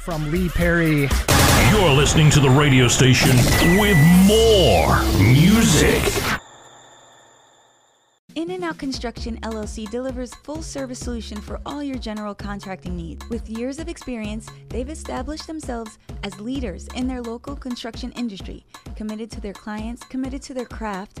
From Lee Perry. You're listening to the radio station with more music. In and Out Construction LLC delivers full service solution for all your general contracting needs. With years of experience, they've established themselves as leaders in their local construction industry, committed to their clients, committed to their craft.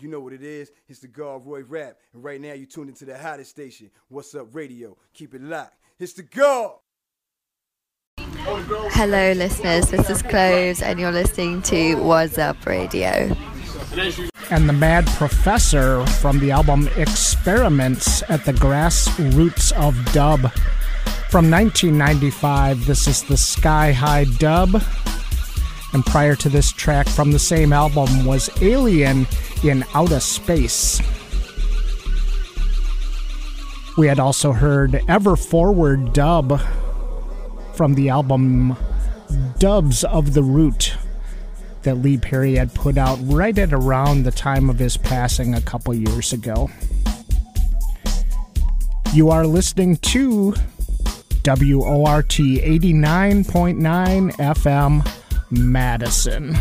You know what it is. It's the God Roy Rap. And right now you tuned into the hottest station. What's up, radio? Keep it locked. It's the God. Hello, listeners. This is Cloves, and you're listening to What's Up Radio. And the Mad Professor from the album Experiments at the Grassroots of Dub. From 1995, this is the Sky High Dub. And prior to this track from the same album was Alien in Outer Space. We had also heard Ever Forward Dub from the album Dubs of the Root that Lee Perry had put out right at around the time of his passing a couple years ago. You are listening to WORT 89.9 FM Madison.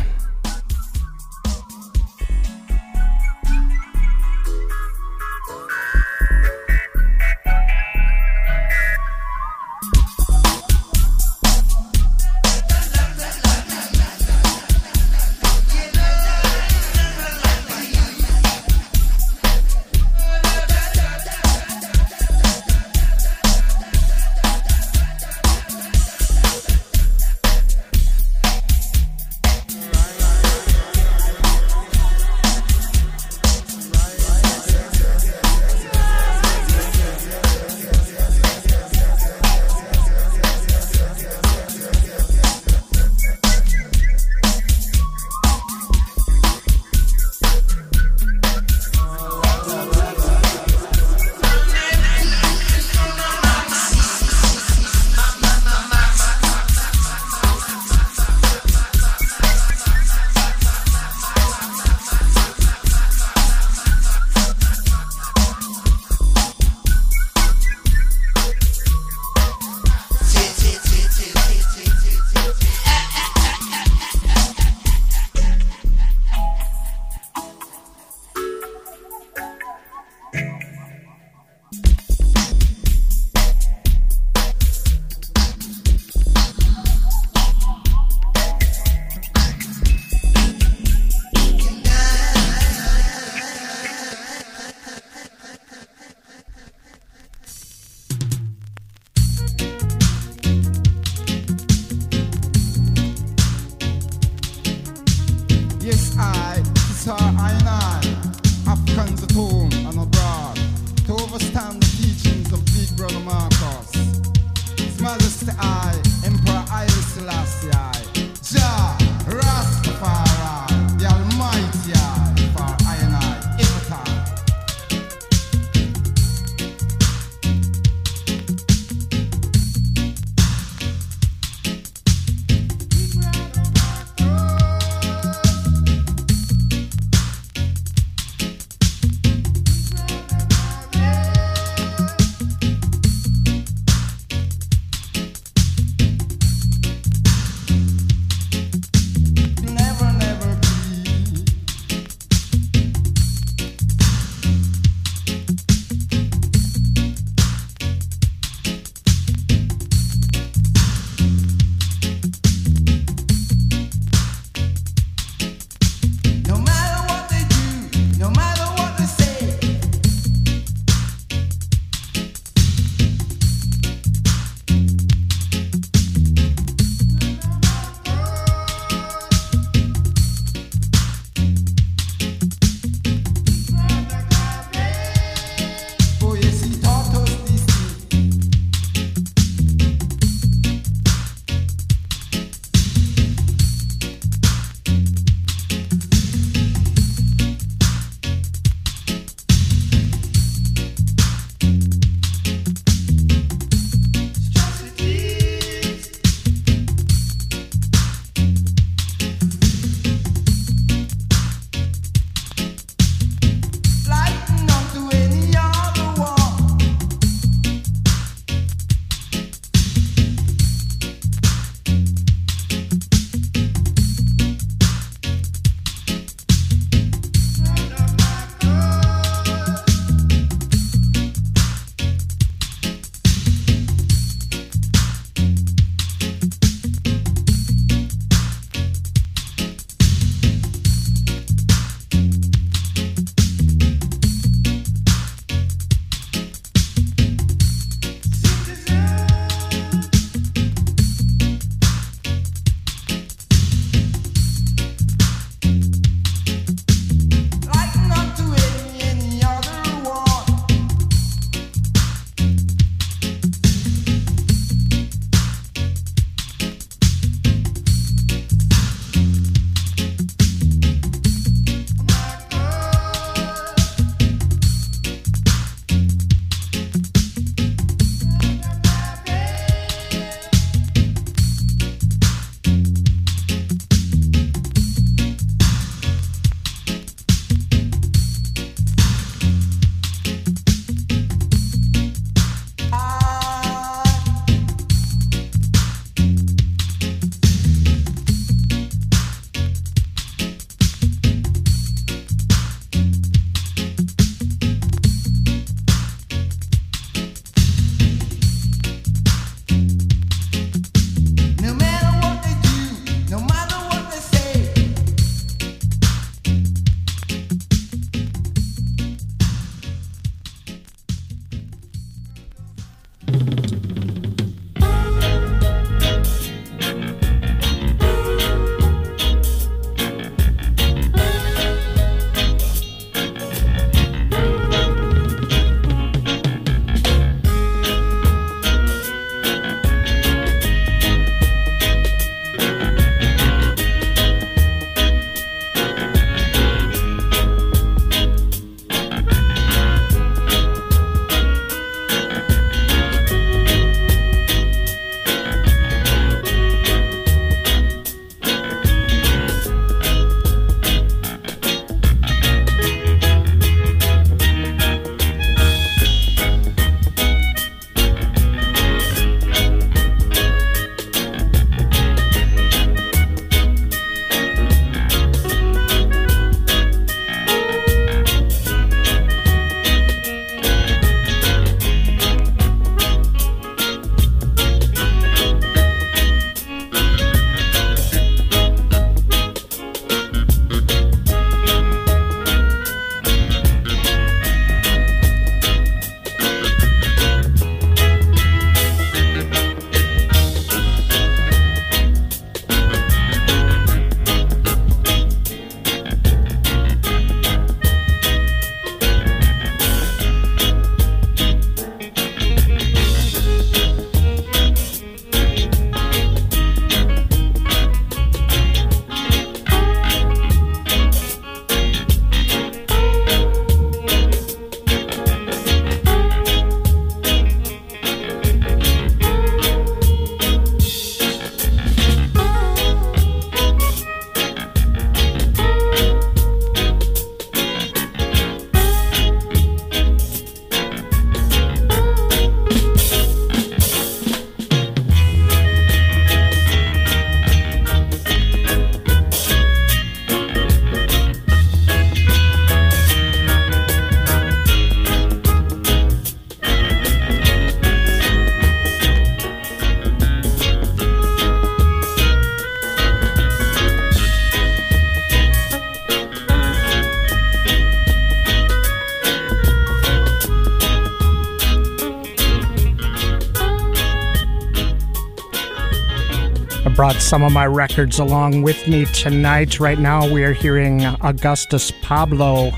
Some of my records along with me tonight. Right now, we are hearing Augustus Pablo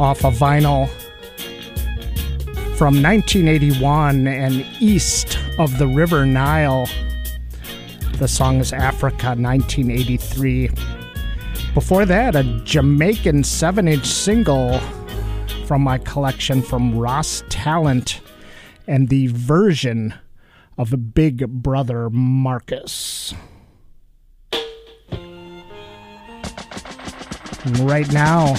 off a vinyl from 1981 and east of the River Nile. The song is Africa 1983. Before that, a Jamaican 7 inch single from my collection from Ross Talent and the version of Big Brother Marcus. Right now,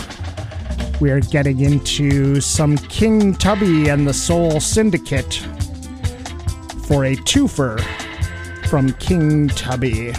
we are getting into some King Tubby and the Soul Syndicate for a twofer from King Tubby.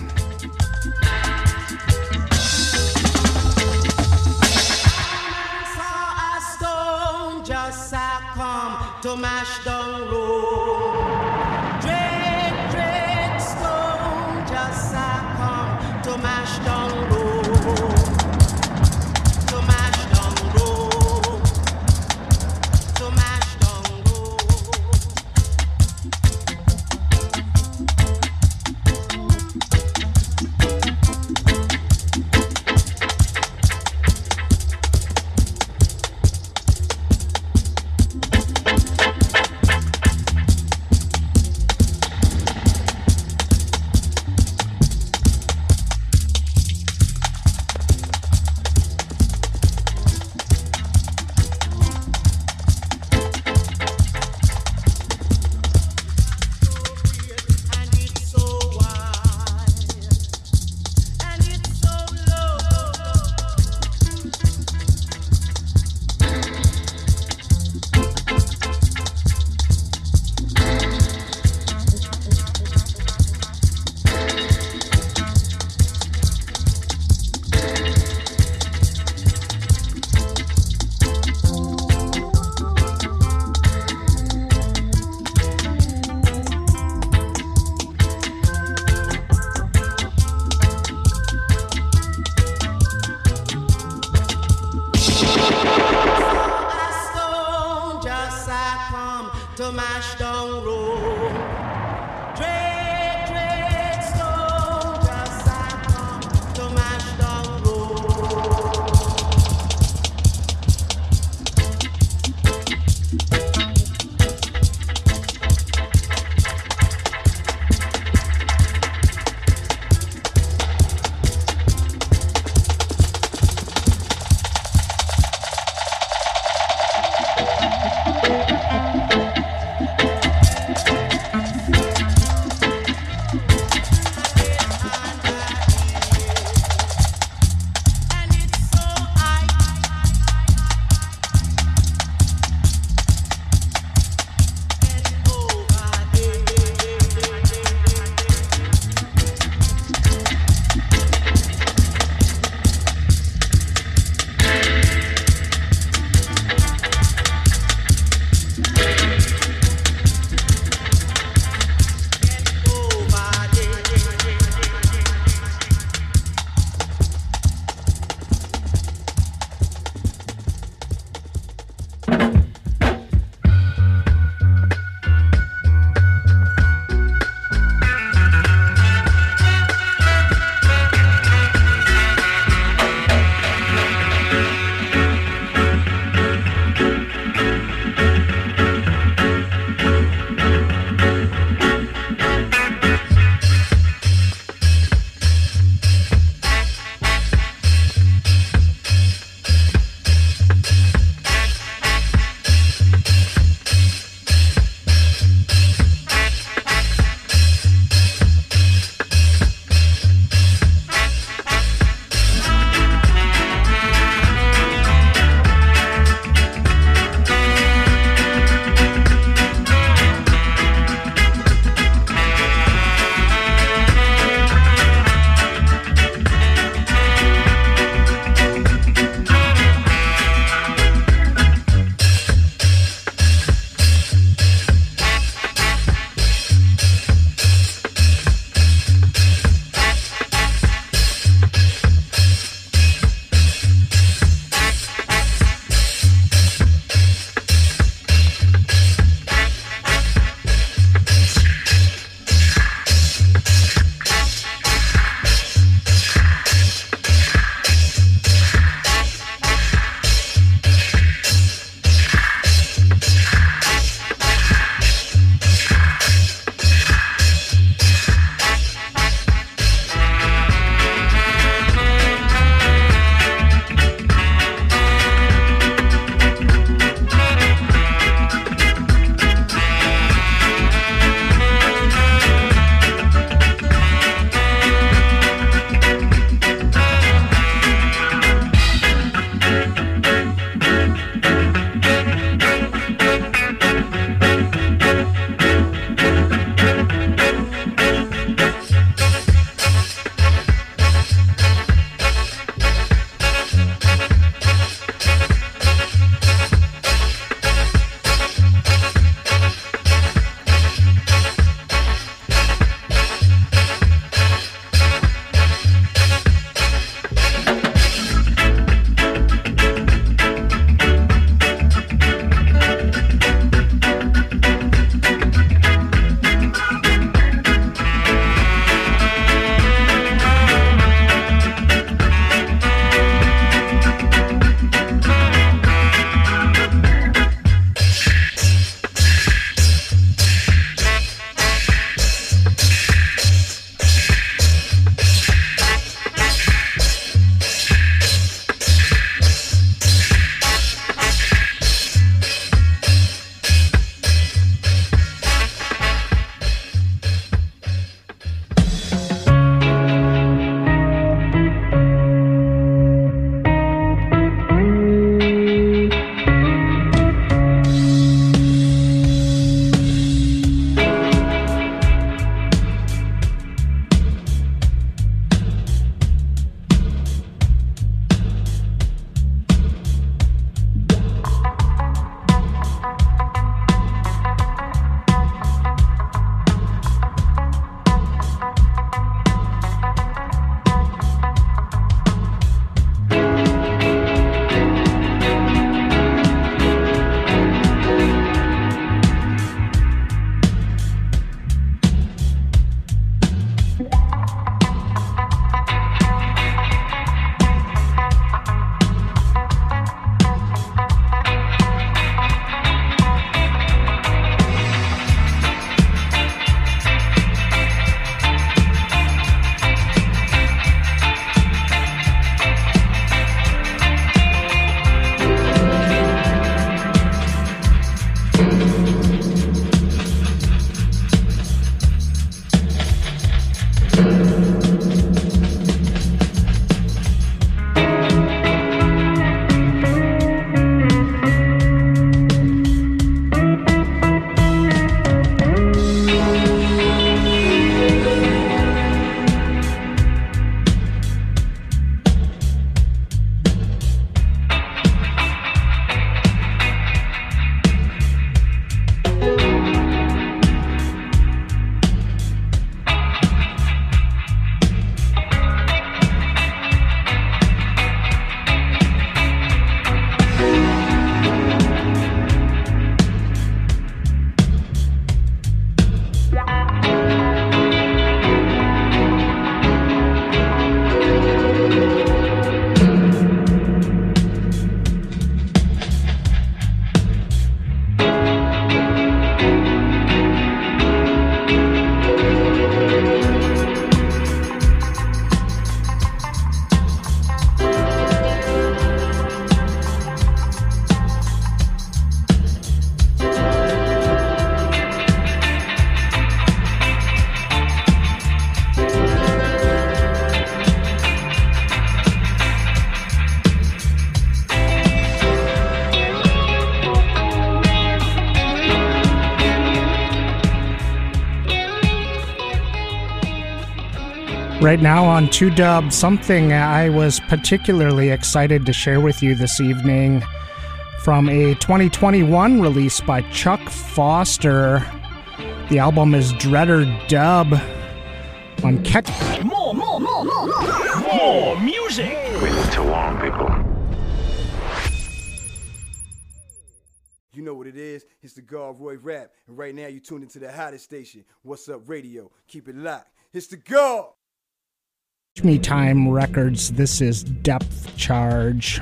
Right now on 2 Dub, something I was particularly excited to share with you this evening from a 2021 release by Chuck Foster. The album is Dreader Dub on Catch. More, more, more, more, more, more music. We need to warn people. You know what it is? It's the God Roy Rap. And right now you tuned into the hottest station. What's up, radio? Keep it locked. It's the God. Me Time Records. This is Depth Charge.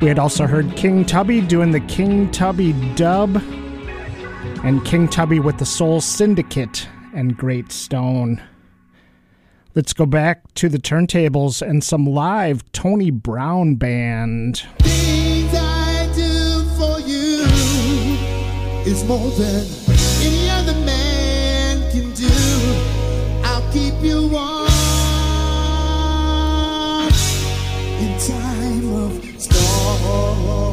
We had also heard King Tubby doing the King Tubby dub, and King Tubby with the Soul Syndicate and Great Stone. Let's go back to the turntables and some live Tony Brown Band. Things I do for you is more than any other man storm.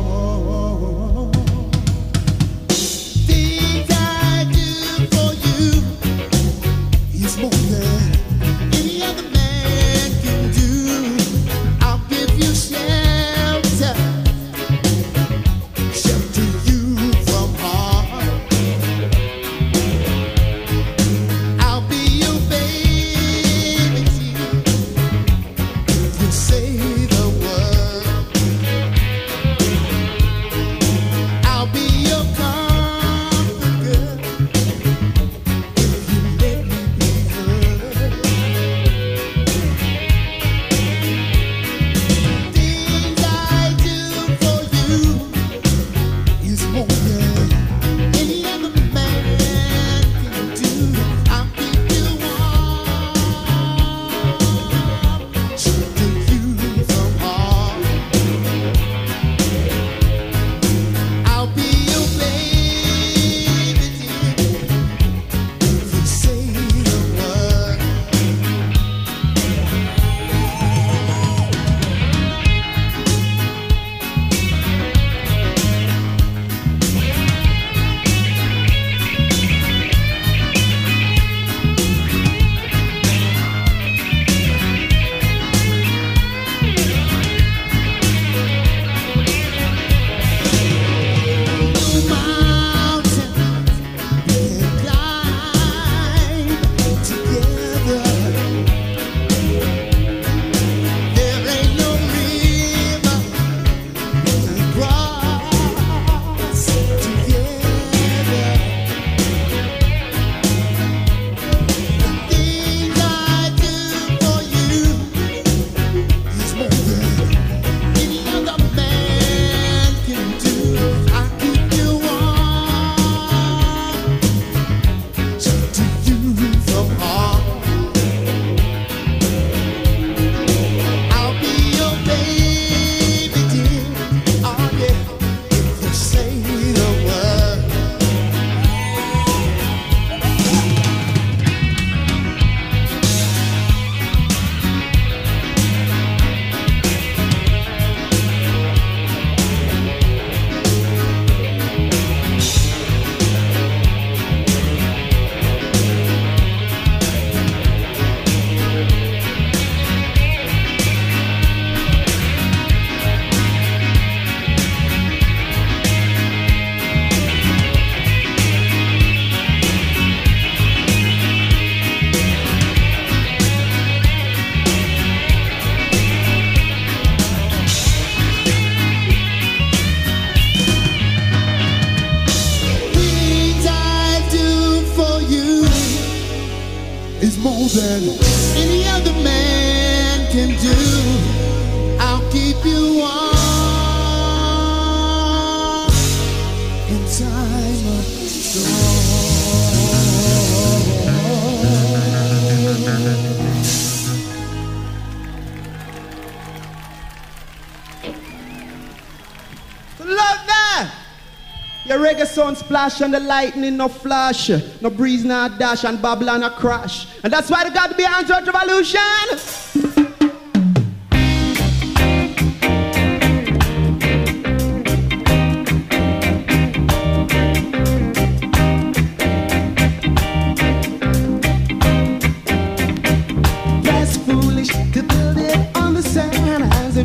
flash and the lightning no flash. No breeze, no dash, and Babylon a crash. And that's why they got to be anti revolution.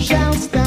shall stay.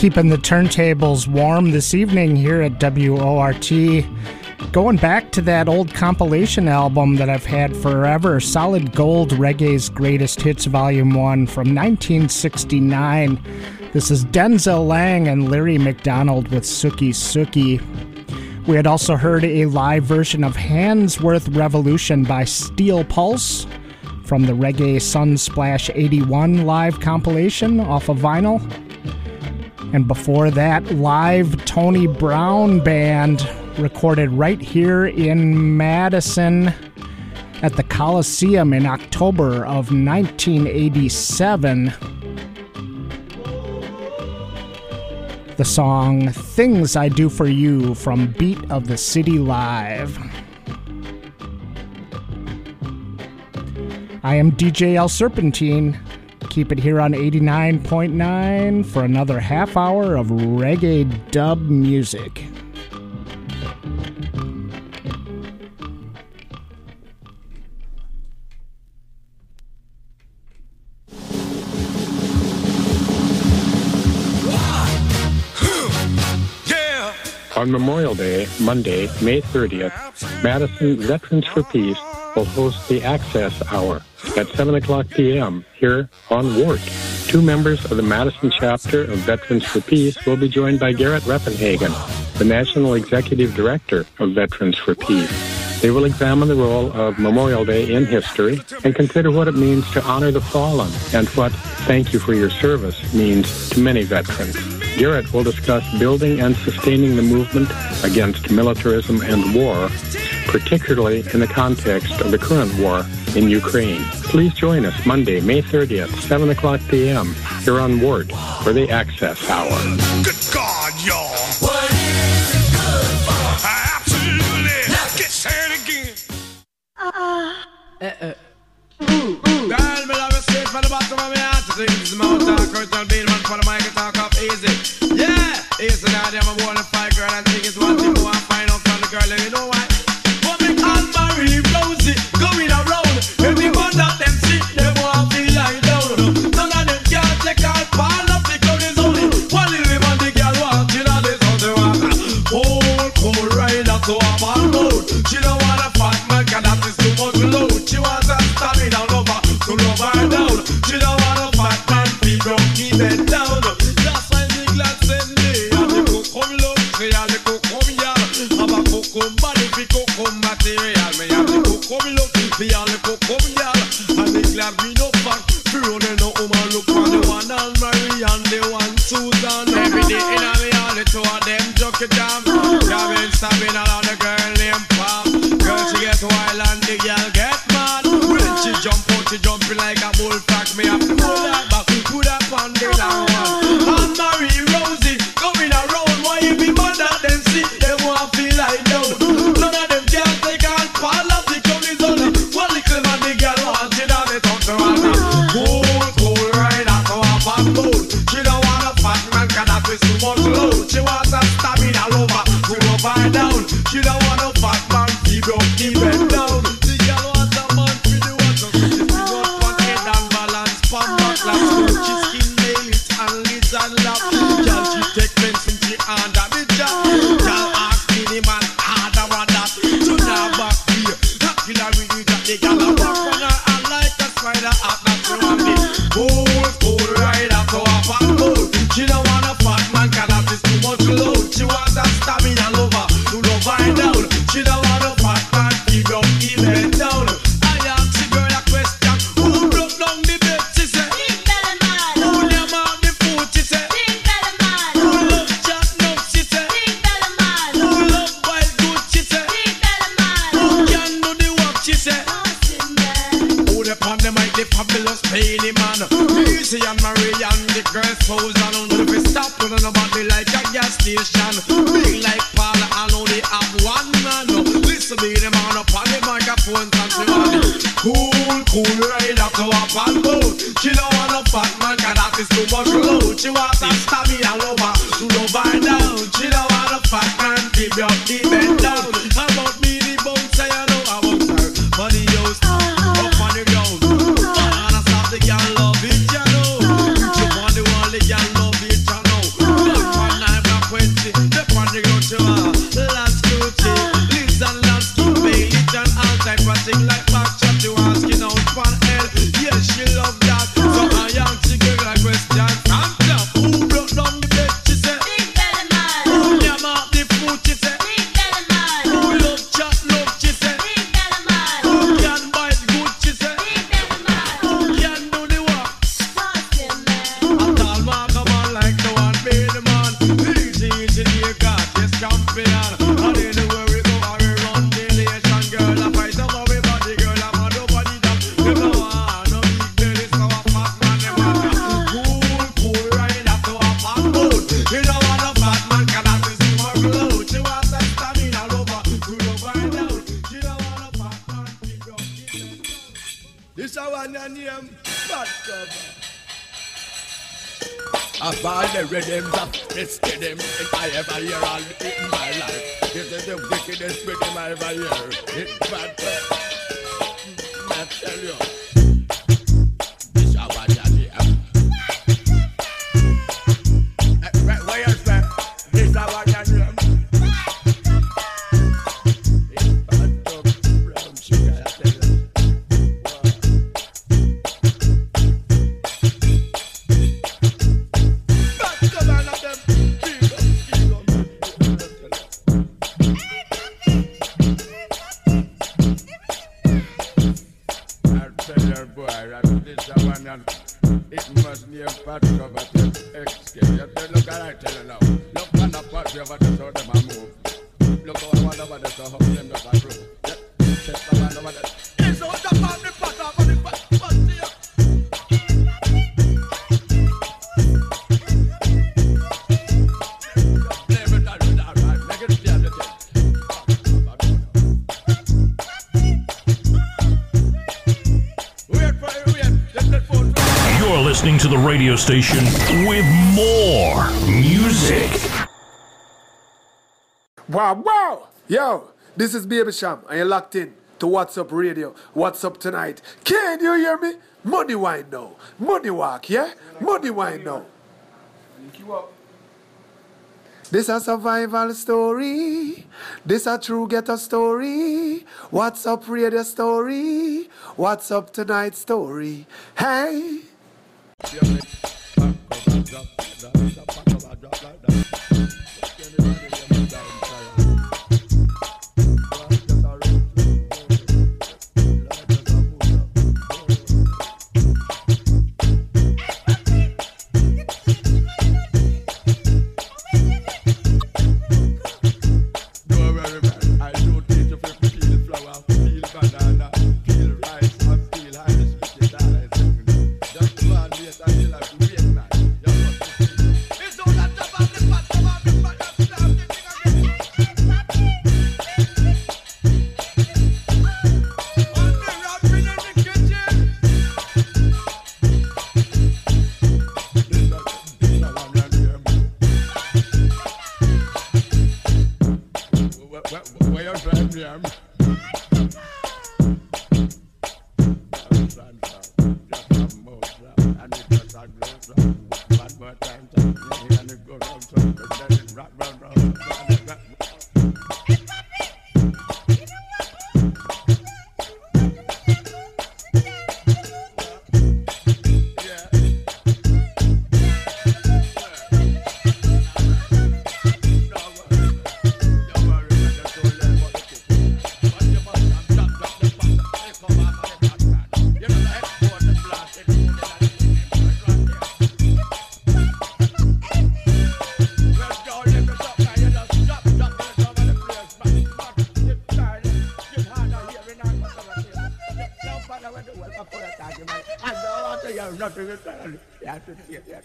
Keeping the turntables warm this evening here at WORT. Going back to that old compilation album that I've had forever, Solid Gold Reggae's Greatest Hits Volume 1 from 1969. This is Denzil Laing and Larry McDonald with Suki Suki. We had also heard a live version of Handsworth Revolution by Steel Pulse from the Reggae Sunsplash 81 live compilation off of vinyl. And before that, live Tony Brown Band recorded right here in Madison at the Coliseum in October of 1987. The song Things I Do For You from Beat of the City Live. I am DJ El Serpentine. Keep it here on 89.9 for another half hour of reggae dub music. On Memorial Day, Monday, May 30th, Madison Veterans for Peace will host the Access Hour at 7 o'clock p.m. here on WORT. Two members of the Madison chapter of Veterans for Peace will be joined by Garrett Reppenhagen, the National Executive Director of Veterans for Peace. They will examine the role of Memorial Day in history and consider what it means to honor the fallen and what thank you for your service means to many veterans. Garrett will discuss building and sustaining the movement against militarism and war, particularly in the context of the current war in Ukraine. Please join us Monday, May 30th, 7 o'clock p.m. here on WORT for the Access Hour. Good God, y'all. What is it good for? Absolutely. Get said again. Uh-uh. uh-uh. Girl, me love you straight from the bottom of my heart to things. The mountain, curtain, beat, man, for the mic, and talk up easy. Yeah, easy now, I'm a born She don't want a fat man, cause that is too much load. She wants a stamina It must near part of a This is Baby Cham, and you're locked in to What's Up Radio. What's Up Tonight? Can you hear me? Money wine now. Money walk, yeah? Money wine now. This a survival story. This a true ghetto story. What's up radio story? What's up tonight story? Hey. yeah, yeah.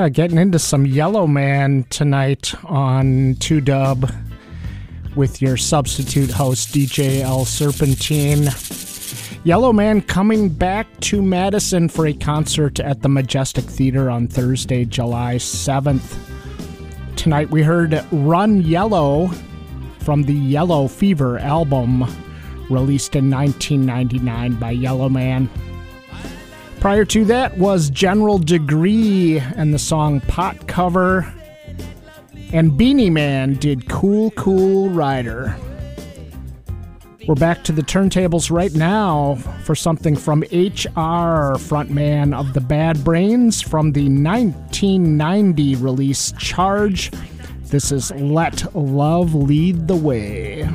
Yeah, getting into some Yellowman tonight on 2 Dub with your substitute host, DJ L Serpentine. Yellowman coming back to Madison for a concert at the Majestic Theater on Thursday, July 7th. Tonight we heard Run Yellow from the Yellow Fever album released in 1999 by Yellowman. Prior to that was General Degree and the song Pot Cover. And Beenie Man did Cool Cool Rider. We're back to the turntables right now for something from HR, frontman of the Bad Brains, from the 1990 release Charge. This is Let Love Lead the Way.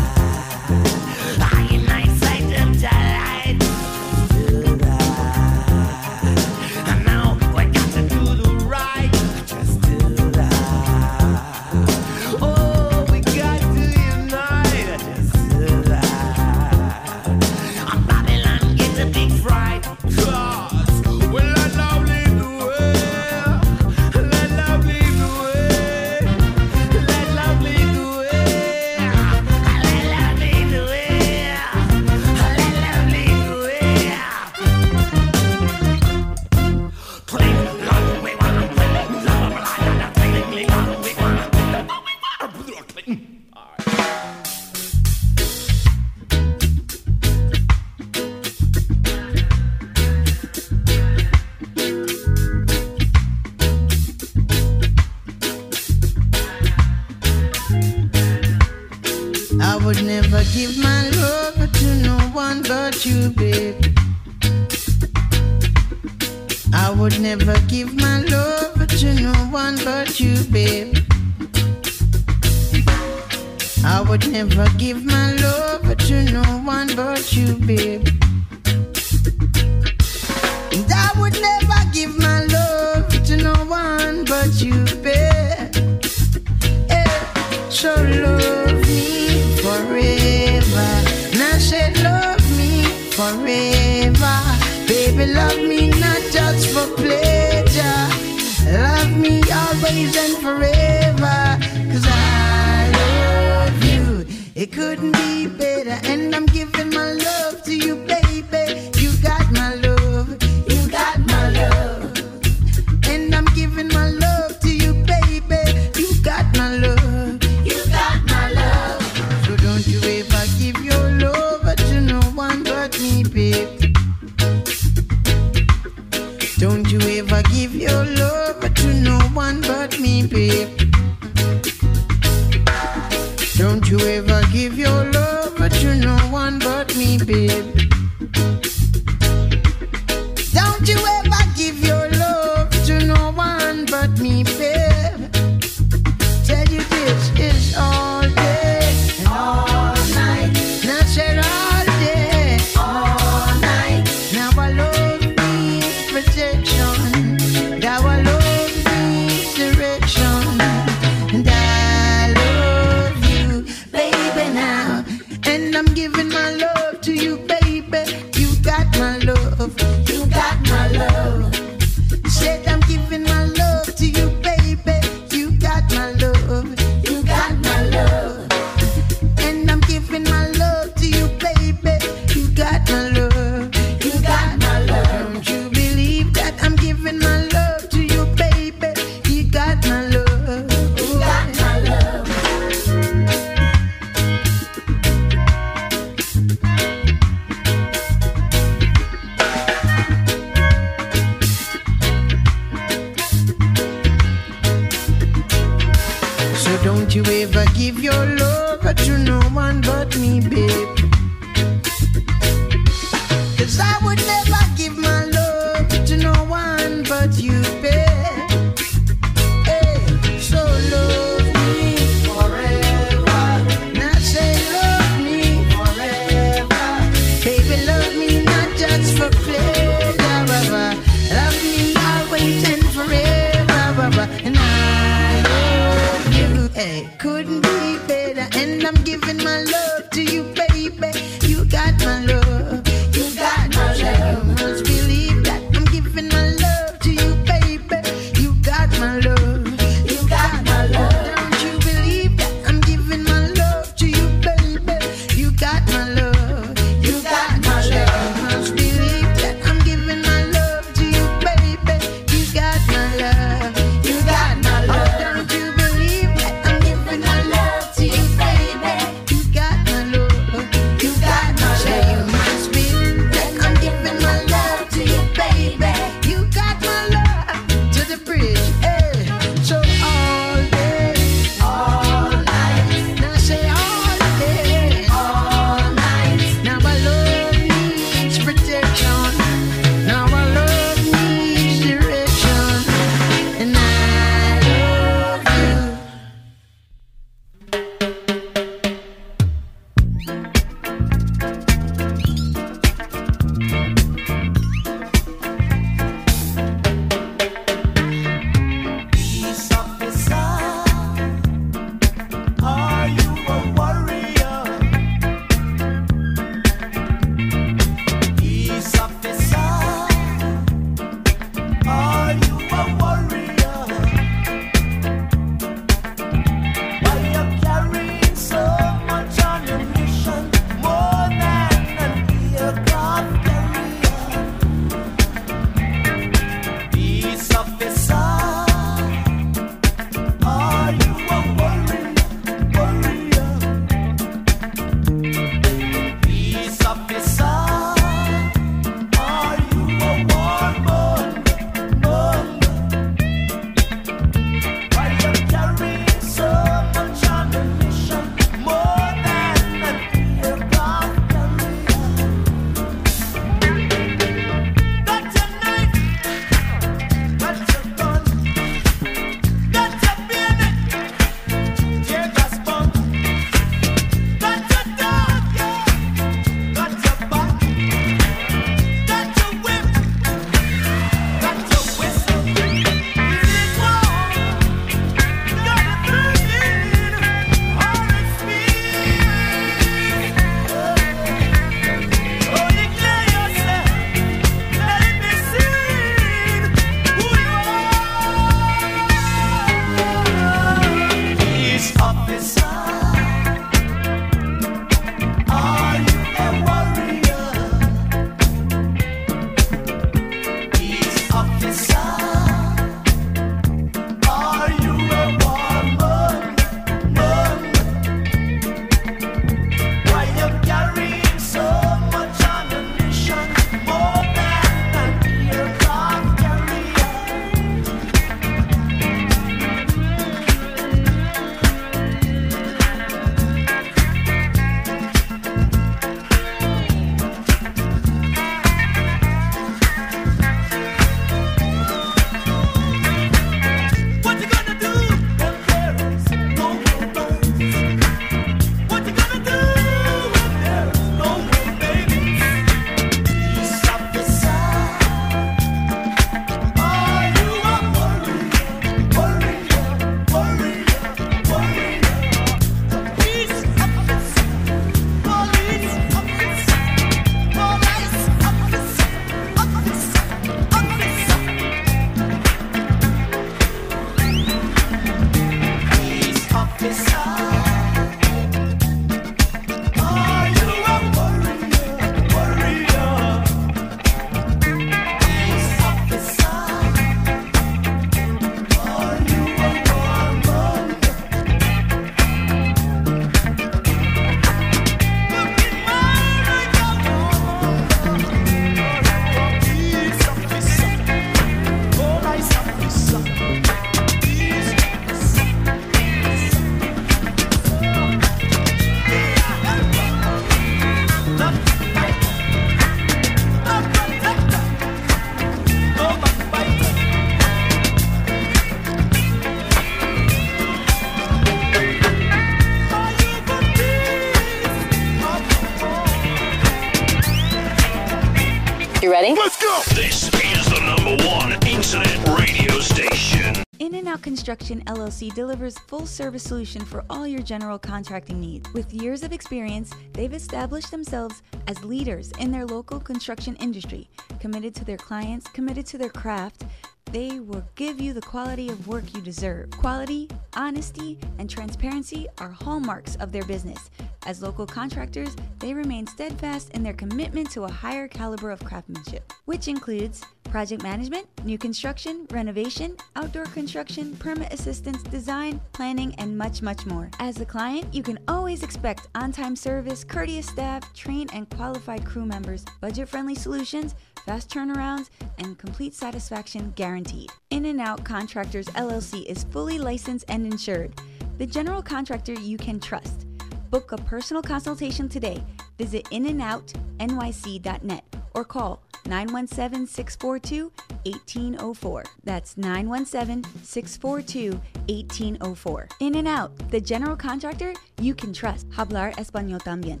Construction LLC delivers full service solution for all your general contracting needs. With years of experience, they've established themselves as leaders in their local construction industry, committed to their clients, committed to their craft. They will give you the quality of work you deserve. Quality, honesty, and transparency are hallmarks of their business. As local contractors, they remain steadfast in their commitment to a higher caliber of craftsmanship, which includes project management, new construction, renovation, outdoor construction, permit assistance, design, planning, and much, much more. As a client, you can always expect on time service, courteous staff, trained and qualified crew members, budget friendly solutions, fast turnarounds, and complete satisfaction guaranteed. In and Out Contractors LLC is fully licensed and insured. The general contractor you can trust. Book a personal consultation today. Visit inandoutnyc.net or call 917 642 1804. That's 917 642 1804. In and Out, the general contractor you can trust. Hablar Español también.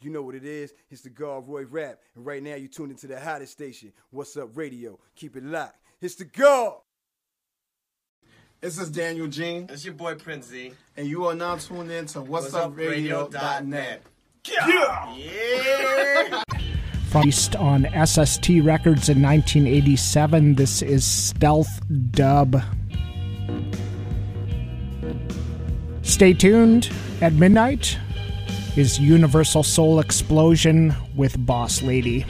You know what it is? It's the God Roy Rap. And right now you tuned into the hottest station. What's up, radio? Keep it locked. It's the God. This is Daniel Jean. It's your boy Prince Z. And you are now tuned in to What's, What's Up Up Radio.net. Radio.net. Yeah! Yeah! Released on SST Records in 1987, this is Stealth Dub. Stay tuned. At midnight is Universal Soul Explosion with Boss Lady.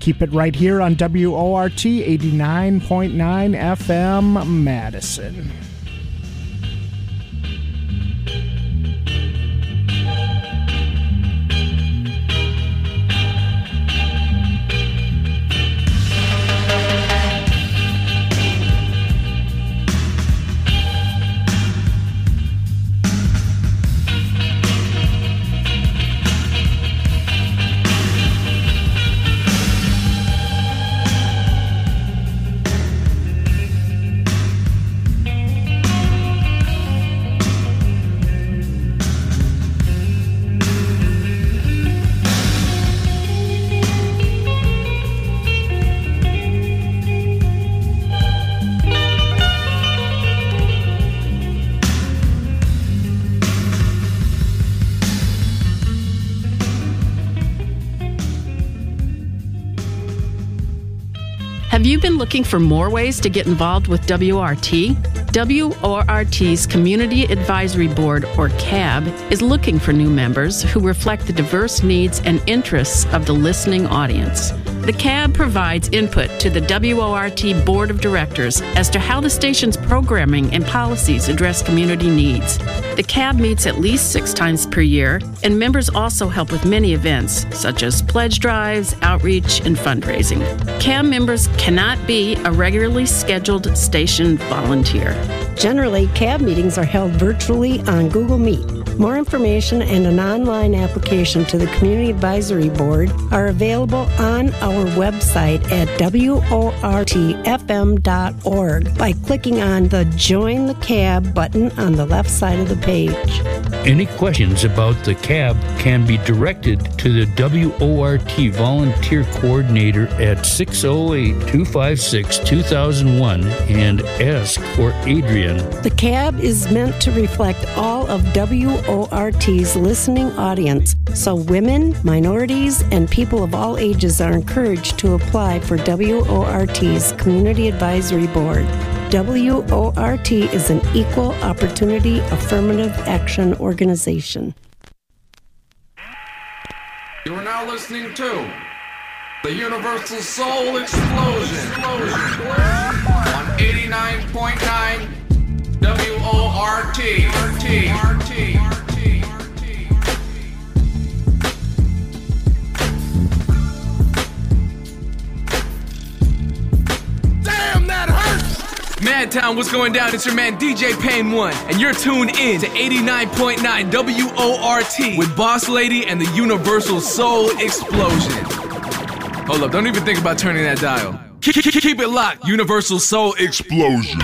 Keep it right here on WORT 89.9 FM Madison. Looking for more ways to get involved with WORT? WORT's Community Advisory Board, or CAB, is looking for new members who reflect the diverse needs and interests of the listening audience. The CAB provides input to the WORT Board of Directors as to how the station's programming and policies address community needs. The CAB meets at least six times per year, and members also help with many events, such as pledge drives, outreach, and fundraising. CAB members cannot be a regularly scheduled station volunteer. Generally, CAB meetings are held virtually on Google Meet. More information and an online application to the Community Advisory Board are available on our website at wortfm.org by clicking on the Join the CAB button on the left side of the page. Any questions about the cab can be directed to the WORT Volunteer Coordinator at 608 256 2001 and ask for Adrian. The CAB is meant to reflect all of WORT's listening audience, so women, minorities, and people of all ages are encouraged to apply for WORT's Community Advisory Board. WORT is an equal opportunity affirmative action organization. You are now listening to the Universal Soul Explosion on 89.9 WORT. Damn, that hurts! Madtown, what's going down? It's your man DJ Pain One, and you're tuned in to 89.9 WORT with Boss Lady and the Universal Soul Explosion. Hold up, don't even think about turning that dial. Keep it locked, Universal Soul Explosion.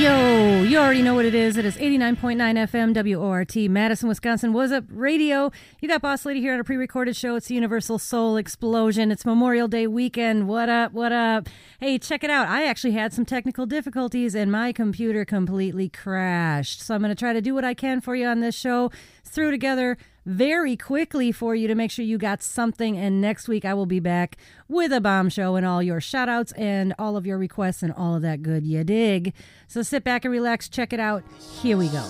Yo, you already know what it is. It is 89.9 FM WORT, Madison, Wisconsin. What's up, radio? You got Boss Lady here on a pre recorded show. It's the Universal Soul Explosion. It's Memorial Day weekend. What up? What up? Hey, check it out. I actually had some technical difficulties and my computer completely crashed. So I'm going to try to do what I can for you on this show. Threw together very quickly for you to make sure you got something. And next week I will be back with a bomb show and all your shout outs and all of your requests and all of that good you dig. So sit back and relax, check it out. Here we go.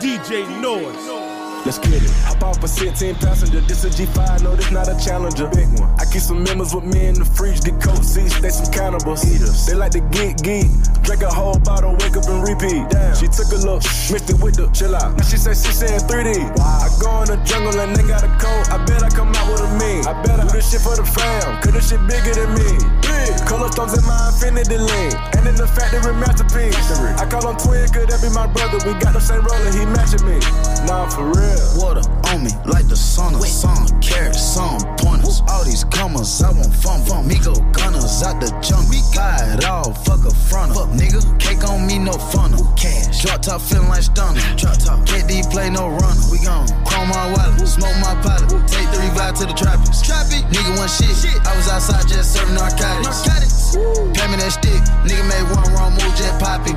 DJ Noise. Let's get it. Hop off a 16 passenger. This a G5, no, this not a challenger. Big one. I keep some members with me in the fridge. Get coat seats, they some cannibals. Eaters. They like to get geek. Drink a whole bottle, wake up and repeat. Damn. She took a look, mixed it with the chill out. Now she say she saying 3D. Wow. I go in the jungle and they got a coat. I bet I come out with a mean. I bet I do this shit for the fam. Cause this shit bigger than me. Big. Color stones in my infinity lane. And in the factory masterpiece. I call him twin, could that be my brother? We got the same roller, he matching me. Nah, for real. Water on me like the sauna. Some carrots, some pointers. All these commas, I want fun. fun. Me go gunners out the junk. We got it all, fuck a front. Fuck nigga, cake on me, no funnel. Cash. Drop top feeling like stunner. Drop top. KD play no runner. We gon' chrome my wallet, smoke my pilot. Take three revive to the trappers. Trappy. Nigga one shit. I was outside just serving narcotics. Narcotics. Pay me that stick. Nigga made one wrong move, jet poppy.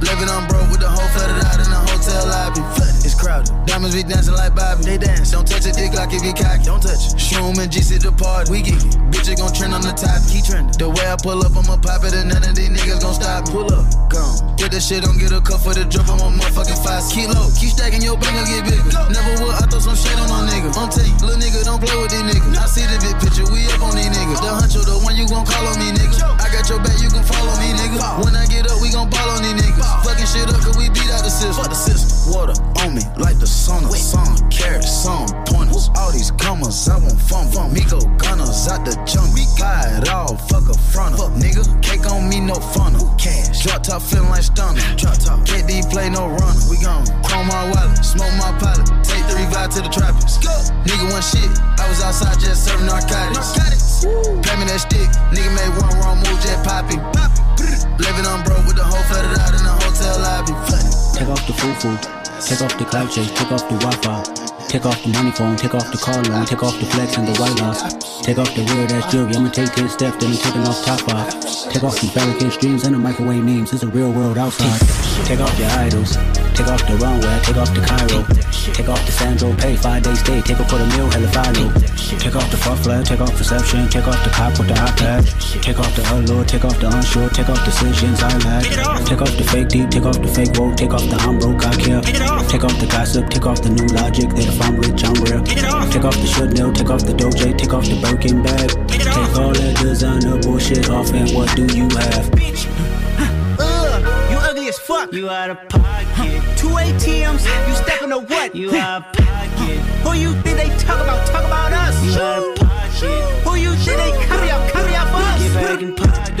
Living on broke with the whole flooded out in the hotel lobby. Crowded. Diamonds be dancing like Bobby. They dance. Don't touch a dick like if you cocky. Don't touch it. Shroom and GC the party. We get it. Bitch, it gon' trend on the top. Keep trending. The way I pull up, I'ma pop it and none of these niggas gon' stop me. Pull up. Gone. Get the shit, don't get a cup for the drip. I'm a motherfucking five. Keep low. Keep stacking your bank, get bigger. Never would. I throw some shade on no nigga. I'm tell you, little nigga, don't play with these niggas. I see the big picture. We up on these niggas. The huncho, the one you gon' call on me, nigga. I got your back, you can follow me, nigga. When I get up, we gon' ball on these niggas. Fucking shit up, cause we beat out the system. Fuck the system. Water on me like the sauna. Some carrots, some pointers. All these commas, I want fun. fun. Me go gunners out the junk. We got it all, fuck a fronter. Fuck nigga, cake on me, no funnel. Cash. Drop top feeling like stunner. Drop top. KD play no runner. We gon' chrome my wallet, smoke my pilot. Take three revive to the trappers. Go. Nigga one shit. I was outside just serving narcotics. narcotics. Pay me that stick. Nigga made one wrong move, jet poppy. Living on broke with the whole flooded out in the hotel lobby. Take off the foo-foo, take off the cloud chase, take off the Wi-Fi. Take off the money phone, take off the car loan, take off the flex and the white house. Take off the weird ass jewelry, I'ma take 10 steps, then I'm taking off top five. Take off some barricade streams and the microwave memes, it's a real world outside. Take off your idols, take off the runway, take off the Cairo. Take off the Sandro pay, five day stay, take off a quarter meal, hella follow. Take off the fuck flag, take off perception, take off the cop with the iPad. Take off the allure, take off the unsure, take off decisions I lack. Take off the fake deep, take off the fake woke, take off the I'm broke, I care. Take off the gossip, take off the new logic, that if I'm rich, I'm real. Take off the Chanel, take off the Doja, take off the Birkin bag. Take all that designer bullshit off, and what do you have? Ugh, uh, uh, you ugly as fuck. You out of pocket. Two ATMs, you stepping to what? You out of pocket. Who you think they talk about? Talk about us. You out of pocket. Who you think they carry up? Carry up us. Get back in pocket.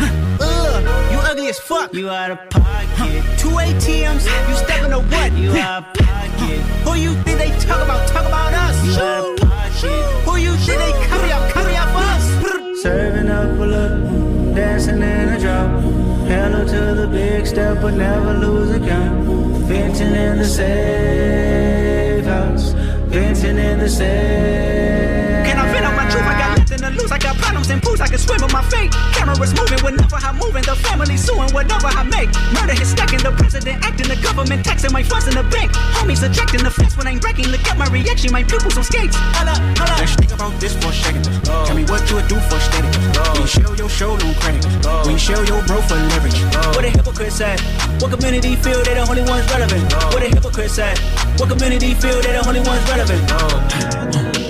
Ugh, you ugly as fuck. You out of pocket. Two ATMs, you stepping to what? You out of pocket. Who you think they talk about? Talk about us. You out of pocket. Who you think they carry up? Carry up us. Serving up a look, dancing in a drop. Hello to the big step, but never lose a count. Venting in the safe house. Venting in the safe. And pools. I can swim with my fate. Cameras moving whenever I'm moving. The family suing whatever I make. Murder is stacking. The president acting. The government taxing my funds in the bank. Homies ejecting the fence when I'm breaking. Look at my reaction. My pupils on skates. Holla, holla. Let's think about this for a second. Tell me what you would do for static. When you show your show no credit. When you show your bro for leverage. What a hypocrite said. What community feel they the only ones relevant? What a hypocrite said. What community feel they the only ones relevant?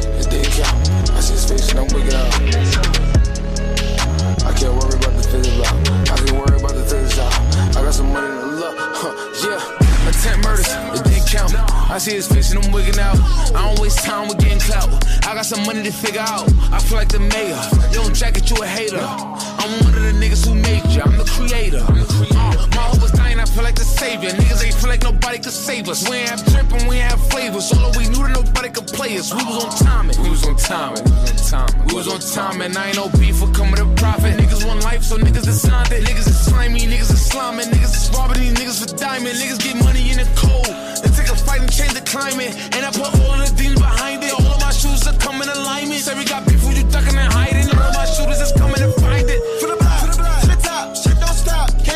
I'm wicked out. I can't worry about the things about. I can worry about the things out. I got some money to love, huh, yeah. Attempt murders, it didn't count. I see his face and I'm wigging out. I don't waste time with getting clout. I got some money to figure out. I feel like the mayor. You don't jacket, you a hater. I'm one of the niggas who made you. I'm the creator. Uh, my hope was dying, I feel like the savior. Niggas ain't feel like nobody could save us. We ain't have drip and we ain't have flavors. Although we knew that nobody could play us. We was on timing. We was on timing. We was on timing. We was on timing. I ain't no beef for coming to profit. Niggas want life, so niggas is signed it. Niggas is slimy. Niggas is slamming. Niggas is robbing these niggas for diamond. Niggas get money in the cold. They take a fight and change the climate. And I put all of the demons behind it. All of my shoes are coming in alignment. Say we got beef when you ducking and hiding.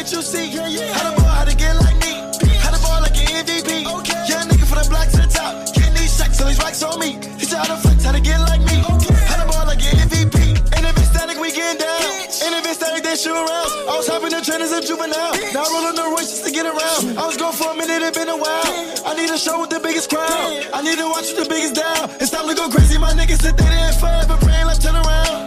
Can't you see? Yeah, yeah. How the ball, how to get like me? How the ball like an MVP? Okay. Yeah, nigga for the block to the top. Getting these checks, so these racks on me. He said how to flex, how to get like me. Okay. How the ball like an MVP? And if it's static, we getting down. And if it's static, they shoot around. I was hopping the train as a juvenile. Now rolling the royce just to get around. I was gone for a minute, it been a while. I need a show with the biggest crowd. I need to watch with the biggest down. It's time to go crazy, my niggas sit there and forever praying like turn around.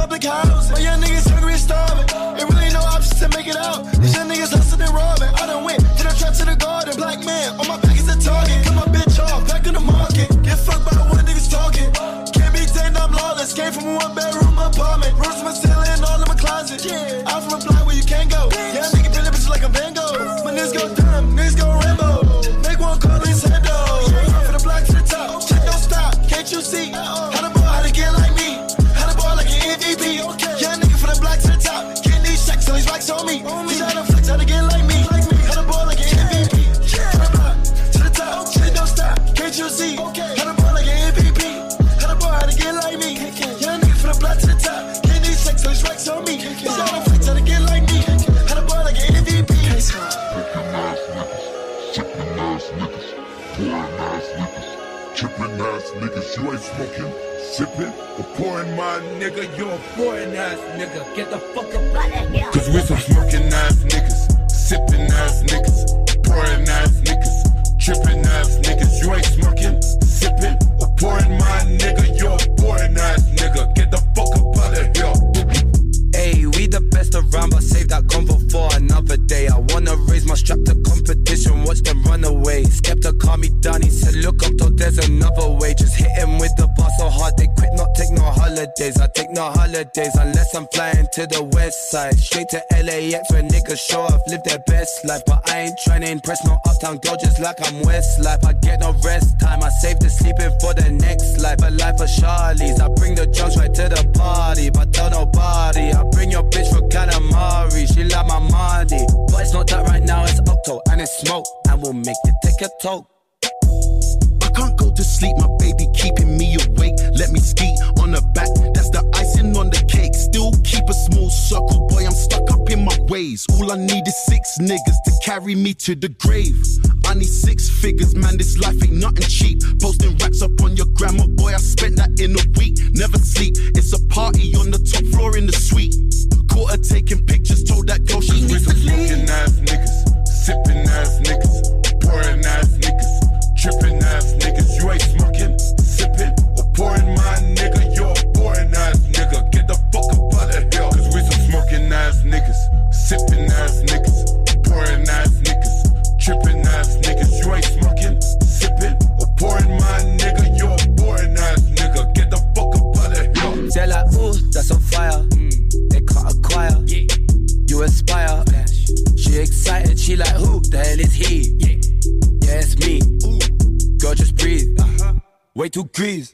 Public house. My young niggas hungry and starving. Ain't really no options to make it out. These young niggas hustling and robbing. I done went to the trap to the garden. Black man, on my back is a target. Cut my bitch off, back in the market. Get fucked by what niggas talking. Can't be tamed, I'm lawless. Came from a one bedroom apartment. Rooms my ceiling, all in my closet. I'm from a block where you can't go. Yeah, nigga feeling bitch like a Van Gogh. My niggas go dumb, niggas go Rambo. Make one call his head For the block to the top, check don't stop. Can't you see? How on me. These how to flex, how to get like me? How the ball like an MVP? For the block to the top, check don't stop. Can't you see? How the ball like an MVP? How the ball, how to get like me? Yeah, nigga for the block to the top. Getting these checks, so these racks on me. These how to flex, how to get like me? How the ball like an MVP? Trippin' ass niggas, you ain't smoking, sipping, or pouring my nigga, you a foreign ass nigga. Get the fuck up. Out of here. Cause we some smoking ass niggas, sipping ass niggas, pouring ass niggas, tripping ass niggas, you ain't smoking, sipping, or pouring my nigga, you a foreign ass nigga. Get the fuck up out of here. Hey, we the best around, but save that comfort for another day. I wanna raise my strap to competition, watch them run away. Skepta call me he said, Look up, though, there's another way. Just hit him with the bar so hard, they quit, not take no holidays. I take no holidays unless I'm flying to the west side. Straight to LAX where niggas show off, live their best life. But I ain't trying to impress no uptown girl, just like I'm Westlife. I get no rest time, I save the sleeping for the next life. A life of Charlie's, I bring the drums right to the party, but tell nobody. I bring your bitch for calamari, she like my money. But it's not that right now, it's Octo and it's smoke, and we'll make you take a toke. I can't go to sleep, my baby keeping me awake. Let me ski on the back, that's the icing on the keep a small circle, boy, I'm stuck up in my ways. All I need is six niggas to carry me to the grave. I need six figures, man, this life ain't nothing cheap. Posting racks up on your grandma, boy, I spent that in a week. Never sleep, it's a party on the top floor in the suite. Caught her taking pictures, told that girl she We needs to some leave. smoking ass niggas, sipping ass niggas, pouring ass niggas, tripping They're like, ooh, that's on fire. They can't acquire. You aspire. She excited, she like, who the hell is he? Yeah, yeah it's me. Girl, just breathe. Way too grease.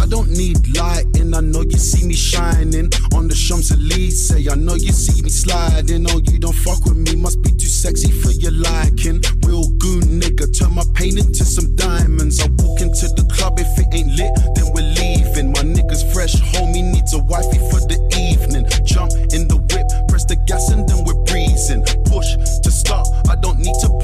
I don't need lighting, I know you see me shining on the Champs Elysees. I know you see me sliding. Oh, you don't fuck with me, must be too sexy for your liking. Real goon nigga, turn my pain into some diamonds. I walk into the club, if it ain't lit, then we're leaving. My niggas fresh, homie needs a wifey for the evening. Jump in the whip, press the gas, and then we're breezing. Push to start, I don't need to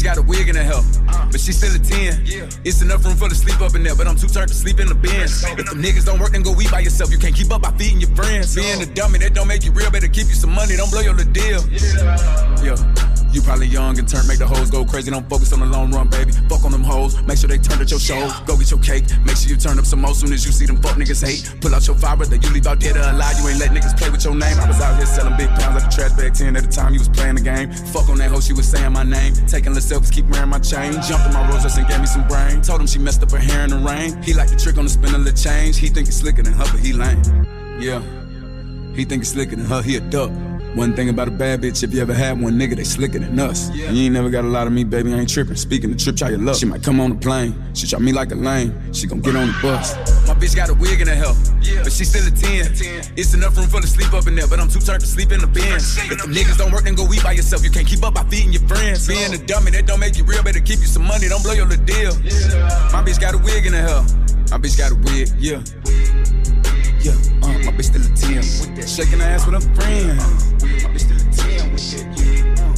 bitch got a wig in her hair, but she still a 10. It's enough room for the sleep up in there, but I'm too tired to sleep in the bench. If the niggas don't work, then go eat by yourself. You can't keep up by feeding your friends. Being a dummy, that don't make you real. Better keep you some money, don't blow your deal. Yeah. You probably young and turn, make the hoes go crazy. Don't focus on the long run, baby. Fuck on them hoes. Make sure they turn at your show. Go get your cake. Make sure you turn up some more soon as you see them fuck niggas hate. Pull out your fiber that you leave out dead or alive. You ain't let niggas play with your name. I was out here selling big pounds like a trash bag 10 at the time you was playing the game. Fuck on that hoe, she was saying my name. Taking the selfies, keep wearing my chain. Jumped in my Royce and gave me some brain. Told him she messed up her hair in the rain. He like the trick on the spin of the change. He think he's slicker than her, but he lame. Yeah. He think he's slicker than her, he a duck. One thing about a bad bitch, if you ever had one nigga, they slicker than us. You ain't never got a lot of me, baby, I ain't tripping. Speaking the trip, try your luck. She might come on the plane, she try me like a lame. She gon' get on the bus. My bitch got a wig in her hell, but she still a 10. 10. It's enough room for the sleep up in there, but I'm too tired to sleep in the bins. If the niggas don't work, then go eat by yourself. You can't keep up by feeding your friends. Being a dummy, that don't make you real. Better keep you some money, don't blow your little deal. My bitch got a wig in her hell. My bitch got a wig, yeah. Yeah, uh, my bitch still a 10. Shaking her ass with her friend. Uh, my bitch still a 10 with that. Uh,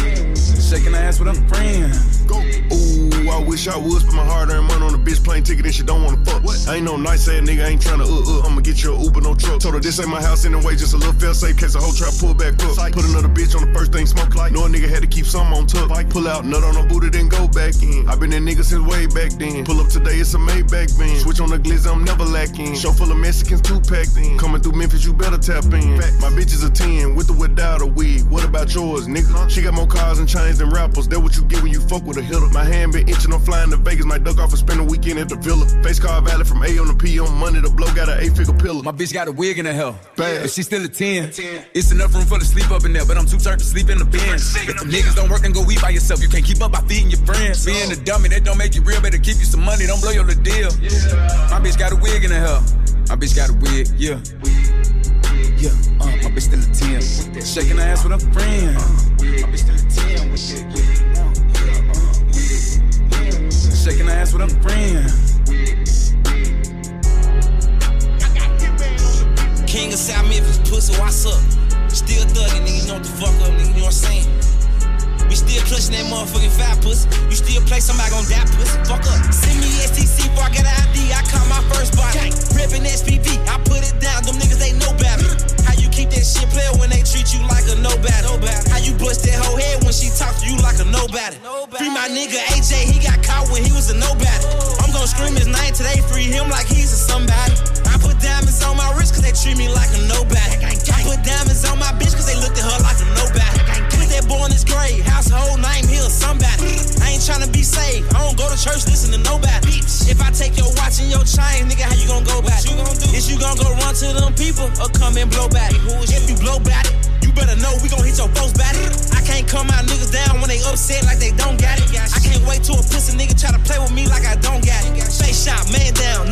uh, Shaking her ass with her friend. Go. Ooh, I wish I was, but my hard earned money on a bitch plane ticket and she don't wanna fuck. What? I ain't no nice ass nigga, I ain't tryna uh uh. I'ma get you a Uber, no truck. Told her this ain't my house anyway, just a little fail safe case a whole trap pull back up. Put another bitch on the first thing smoke like. Know a nigga had to keep some on tuck. Pull out, nut on a booty, then go back in. I been that nigga since way back then. Pull up today, it's a Maybach van. Switch on the glizzy, I'm never lacking. Show full of Mexicans, two packed in. Coming through Memphis, you better tap in. My bitch is a 10, with or without a wig. What about yours, nigga? She got more cars and chains than rappers. That what you get when you fuck with a hitter. My hand been itching, I'm flying to Vegas. My duck off and spend a weekend at the villa. Face car valid from A on the P on Monday. The blow got an eight figure pillar. My bitch got a wig in the hell, Bad. but she still a 10. 10. It's enough room for the sleep up in there, but I'm too tired to sleep in the bins. If the niggas don't work, then go eat by yourself. You can't keep up by feeding your friends. Being a dummy, that don't make you real. Better keep you some money, don't blow your little deal. My bitch got a wig in the hell. My bitch got a wig, yeah. Yeah, uh, my bitch still a 10. Shaking her ass with her friend. My bitch still a 10 with yeah. Shaking ass with her friend. King of South Memphis, pussy, what's up? Still thugging, nigga, you know what the fuck up, nigga, you know what I'm saying? We still clutching that motherfucking fat pussy. You still play somebody gon' die pussy. Fuck up. Send me STC before I get an ID. I caught my first body. Rippin' SPV. I put it down. Them niggas ain't no better. Keep that shit player when they treat you like a nobody? How you bust that whole head when she talk to you like a nobody? Free my nigga AJ. He got caught when he was a nobody. I'm gon' scream his name today. Free him like he's a somebody. I put diamonds on my wrist cause they treat me like a nobody. I put diamonds on my bitch cause they looked at her like a nobody. That boy in his grave, household name, he a somebody. I ain't tryna be saved, I don't go to church, listen to nobody. If I take your watch and your chain, nigga, how you gon' go back? You gon' do? Is you gon' go run to them people or come and blow back? If you blow back it, you better know we gon' hit your folks back it. I can't calm my niggas down when they upset like they don't got it. I can't wait till a pussy nigga try to play with me like I don't got it. Face shot, man down,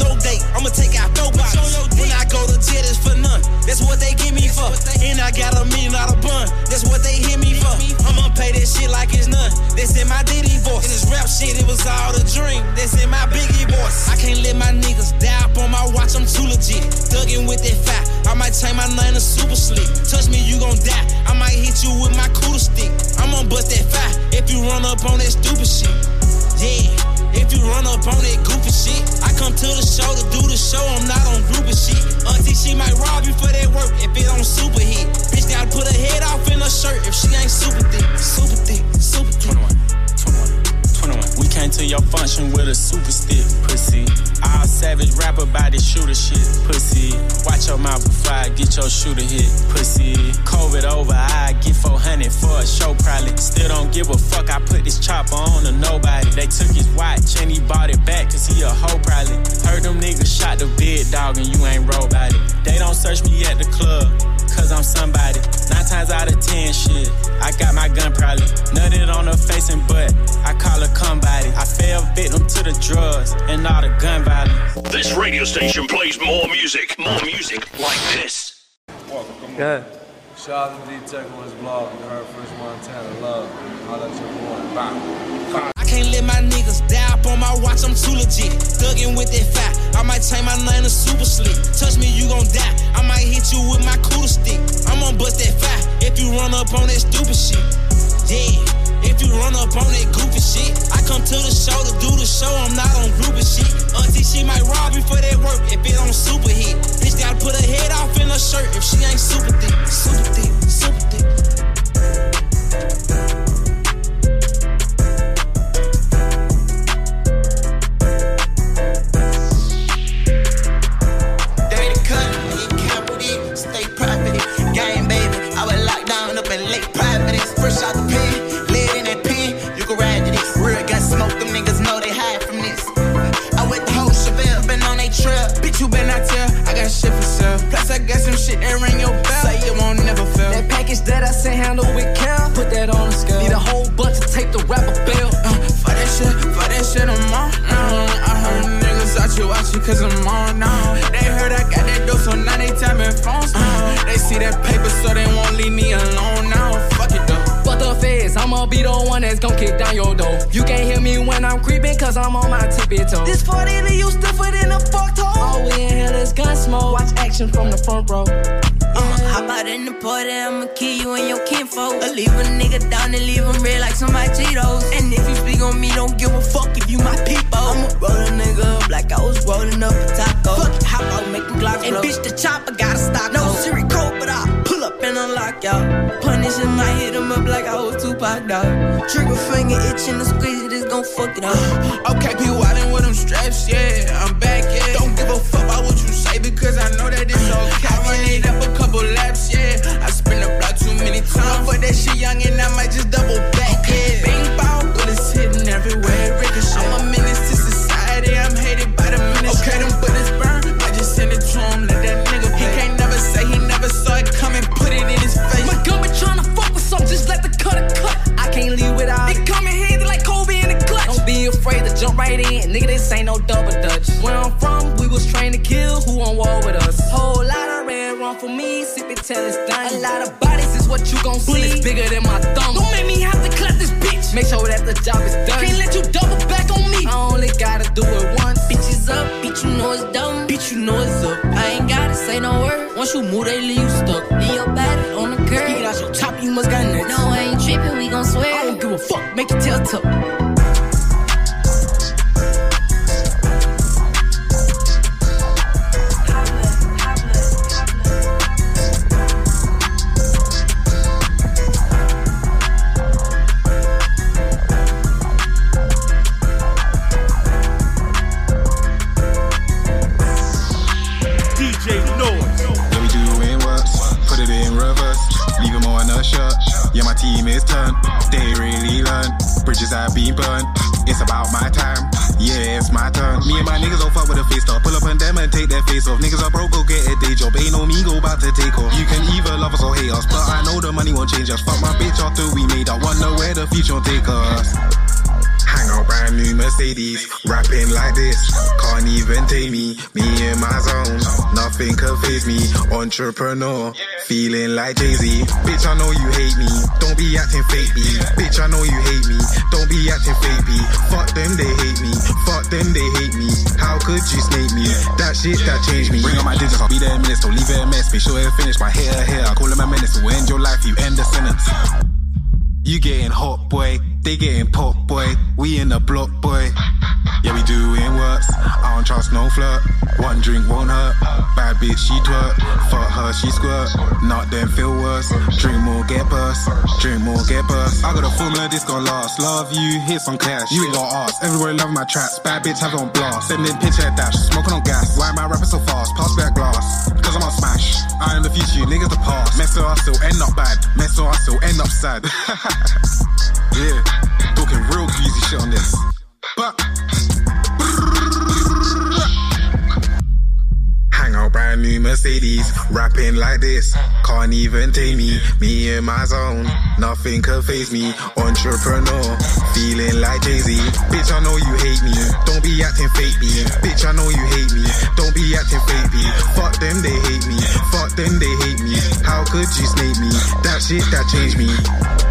station plays more music, more music like this. Good. Shout out to D-Tech on his blog. You heard First Montana Love. Holla at your boy. Bye. I can't let my niggas die up on my watch, I'm too legit. Thuggin' with that fat, I might change my name to super slick. Touch me, you gon' die. I might hit you with my cooler stick. I'm gonna bust that fat if you run up on that stupid shit. Yeah. If you run up on that goofy shit, I come to the show to do the show. I'm not on groupie shit. Auntie, she might rob me for that work if it don't super hit. Bitch gotta put her head off in her shirt if she ain't super thick, super thick, super thick. Plus, I got some shit that ring your bell. Say you won't never fail. That package that I sent handle with care. Put that on the scale. Need a whole bunch of tape the rapper a bell. Uh, for that shit, for that shit, I'm on. Uh, I heard niggas out you watch you cause I'm on now. They heard I got that dope, so now they tapping phones. Uh, they see that paper, so they won't leave me alone feds, I'ma be the one that's gon' kick down your door. You can't hear me when I'm creeping, cause I'm on my tippy toe. This 40 to you stiffer than a fuck toe. All we in here is gun smoke. Watch action from the front row. Uh, hop out in the party, I'ma kill you and your kinfolk. Or leave a nigga down and leave him red like some my Cheetos. And if you speak on me, don't give a fuck if you my people. I'ma roll a nigga up like I was rolling up a taco. Fuck it, hop out, make them glocks And bitch, the chopper gotta stop. No Siri code, but I pull up and unlock y'all. Punish him, I hit him up like I was Tupac, dog. Trigger finger itching to squeeze it, it's gon' fuck it up. okay, P. Wildin' with them straps, yeah. I'm back, yeah. Don't give a fuck about what you say because I know that it's okay. I run it up a couple laps, yeah. I spin the block too many times. For that shit young and I might just double back, yeah. Bing bong, jump right in, nigga. This ain't no double dutch. Where I'm from, we was trained to kill. Who on war with us? Whole lot of red run for me, sip it till it's done. A lot of bodies is what you gon' see. Bullets bigger than my thumb. Don't make me have to clap this bitch. Make sure that the job is done. Can't let you double back on me. I only gotta do it once. Bitches up, bitch, you know it's dumb. Bitch, you know it's up. I ain't gotta say no word. Once you move, they leave you stuck. In your body, on the curb. Get out your top, you must got nuts. No, I ain't tripping, we gon' swear. I don't give a fuck, make it tell tuck. Yeah, my team is turned, they really learn. Bridges have been burned, it's about my time. Yeah, it's my turn. Me and my niggas don't fuck with a face off. Pull up on them and take their face off. Niggas are broke, go get a day job. Ain't no me go about to take off. You can either love us or hate us, but I know the money won't change us. Fuck my bitch after we made up. Wonder where the future will take us. Out brand new Mercedes, rapping like this, can't even take me. Me in my zone, nothing can phase me. Entrepreneur, feeling like Jay Z. Bitch, I know you hate me, don't be acting fake. Bitch, I know you hate me, don't be acting fake B. Fuck them, they hate me. Fuck them, they hate me. How could you snake me? That shit that changed me. Bring on my digits, I'll be there in minutes, don't leave it a mess. Make sure it finish. My hair, hair, I call him my menace. We'll end your life, you end the sentence. You getting hot, boy. They getting pop, boy. We in the block, boy. Yeah, we doing works. I don't trust no flirt. One drink won't hurt. Bad bitch, she twerk. Fuck her, she squirt. Not them feel worse. Drink more, get burst. Drink more, get burst. I got a formula, this gon' last. Love you, hit some cash. You ain't got ass. Everywhere love my tracks. Bad bitch have on blast. Sending picture at dash. Smoking on gas. Why am I rapping so fast? Pass back glass. Cause I'm on smash. I am the future, niggas the past. Mess with us, still end up bad. Mess with us, still end up sad. yeah, talking real greasy shit on this. But Hang out brand new Mercedes, rapping like this. Can't even take me, me in my zone. Nothing can phase me. Entrepreneur, feeling like Jay Z. Bitch, I know you hate me. Don't be acting fake me. Bitch, I know you hate me. Don't be acting fake me. Fuck them, they hate me. Fuck them, they hate me. How could you snake me? That shit that changed me.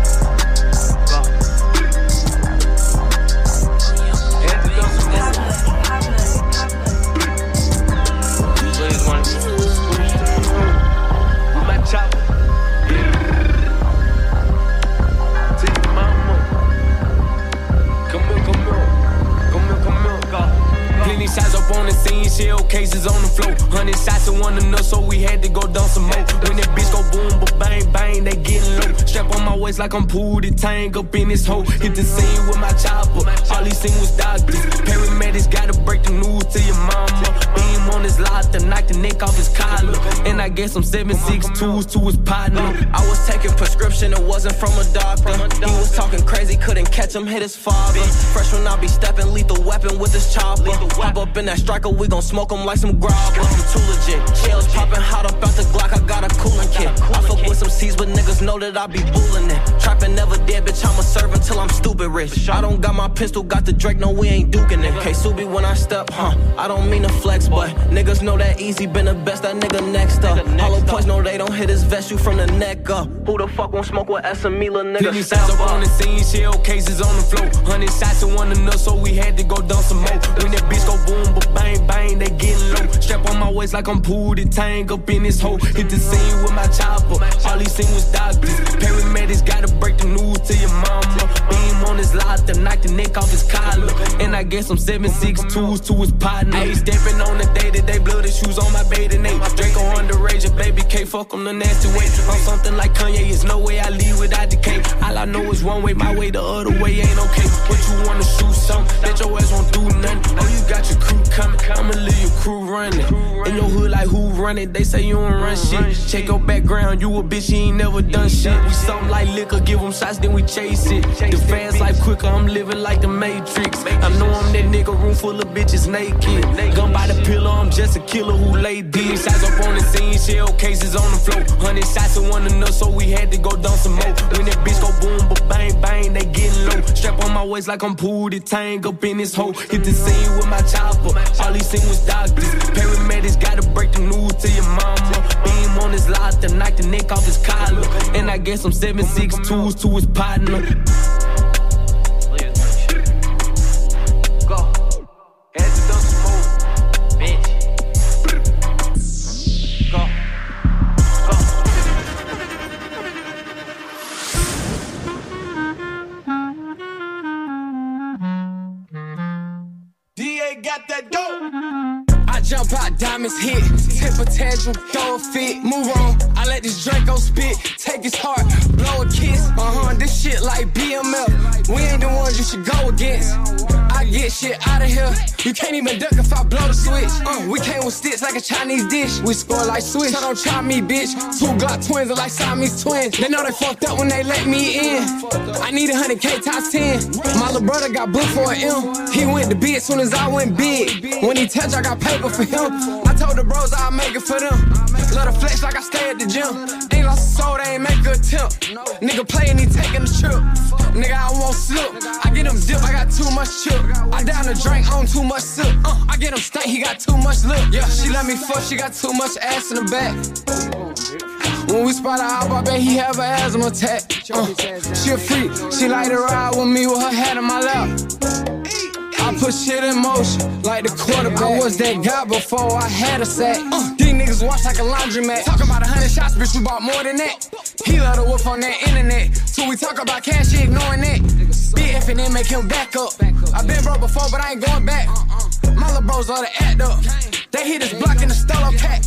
Up on the scene, shell cases on the floor. Hundred shots in one enough, so we had to go down some more. When that bitch go boom, but bang, bang, they getting low. Strap on my waist like I'm Pootie Tang up in this hole. Hit the scene with my chopper. All he seen was doctors. Gotta break the news to your mama. Beam on his to knock the neck off his collar. And I guess I'm 762s to his partner. I was taking prescription, it wasn't from a doctor. He was talking crazy, couldn't catch him, hit his father. Fresh when I be stepping, lethal weapon with this chopper. Hop up in that striker, we gon' smoke him like some grabber. I'm too legit. Shells popping hot up out the Glock, I got a cooling kit. I fuck with some C's, but niggas know that I be bullying it. Trapping never dead, bitch, I'ma serve until I'm stupid rich. I don't got my pistol, got the Drake, no, we ain't duking it. K Subi when I step, huh? I don't mean to flex, but niggas know that easy been the best, that nigga next up. Hollow points know they don't hit his vest, you from the neck up. Who the fuck won't smoke with SME, nigga? Many Step up on the scene, shell cases on the floor. Hundred shots to one enough, so we had to go down some more. When that bitch go boom, but bang, bang, they getting low. Strap on my waist like I'm Pootie Tang up in this hole. Hit the scene with my chopper. All these seen was doctors. Paramedics gotta break the news to your mama. Beam on his lot to knock the neck off his collar. And I guess I'm 762s to his partner. Ayy, stepping on the day that they blood the shoes on my bathing ape. Draco underage, a baby K, fuck him the nasty way. I'm something like Kanye, it's no way I leave without the. All I know is one way, my way, the other way ain't okay. But you wanna shoot something, that your ass won't do nothing. Oh, you got your crew coming, I'ma leave your crew running. In your hood, like who running? They say you don't run shit. Check your background, you a bitch, you ain't never done shit. We something like liquor, give them shots, then we chase it. The fast life quicker, I'm living like the Matrix. I know I'm that nigga, room full of bitches naked. They gun by the pillow, I'm just a killer who laid deep. Shots up on the scene, shell cases on the floor. Hundred shots to one enough, so we had to go down some more. When that bitch go boom, but bang, bang, they getting low. Strap on my waist like I'm Pootie Tang up in this hole. Hit the scene with my chopper. All he seen was doctors. Paramedics gotta break the news to your mama. Beam on his to knock the neck off his collar. And I guess I'm 762s to his partner. To done some more, bitch. Go. DA got that dope. I jump out, diamonds hit. Temper tantrum, throw a fit. Move on, I let this Draco spit. Take his heart, blow a kiss. Uh huh, this shit like BMF. We ain't the ones you should go against. I get shit out of here. You can't even duck if I blow the switch. Uh, we came with sticks like a Chinese dish. We score like switch. So don't try me, bitch. Two Glock twins are like Siamese twins. They know they fucked up when they let me in. I need a hundred K times ten. My little brother got booked for an M. He went to B as soon as I went big. When he touch, I got paper for him. I told the bros I'll make it for them. Let her flex like I stay at the gym. Ain't lost a soul, they ain't make a attempt. Nigga playing, he taking the trip. Nigga, I won't slip. I get him dip, I got too much chip. I down the drink on too much sip. Uh, I get him stank, he got too much lip. Yeah, she let me fuck, she got too much ass in the back. When we spot her out, I bet he have an asthma attack. Uh, she a freak, she like to ride with me with her hat in my lap. I put shit in motion like the quarterback. I was that guy before I had a sack. Uh, these niggas watch like a laundromat. Talk about a hundred shots, bitch, we bought more than that. He let her whoop on that internet. So we talk about cash, he ignoring that. BF and then make him back up. i been broke before, but I ain't going back. My little bros love to act up. They hit this block in the Stella pack.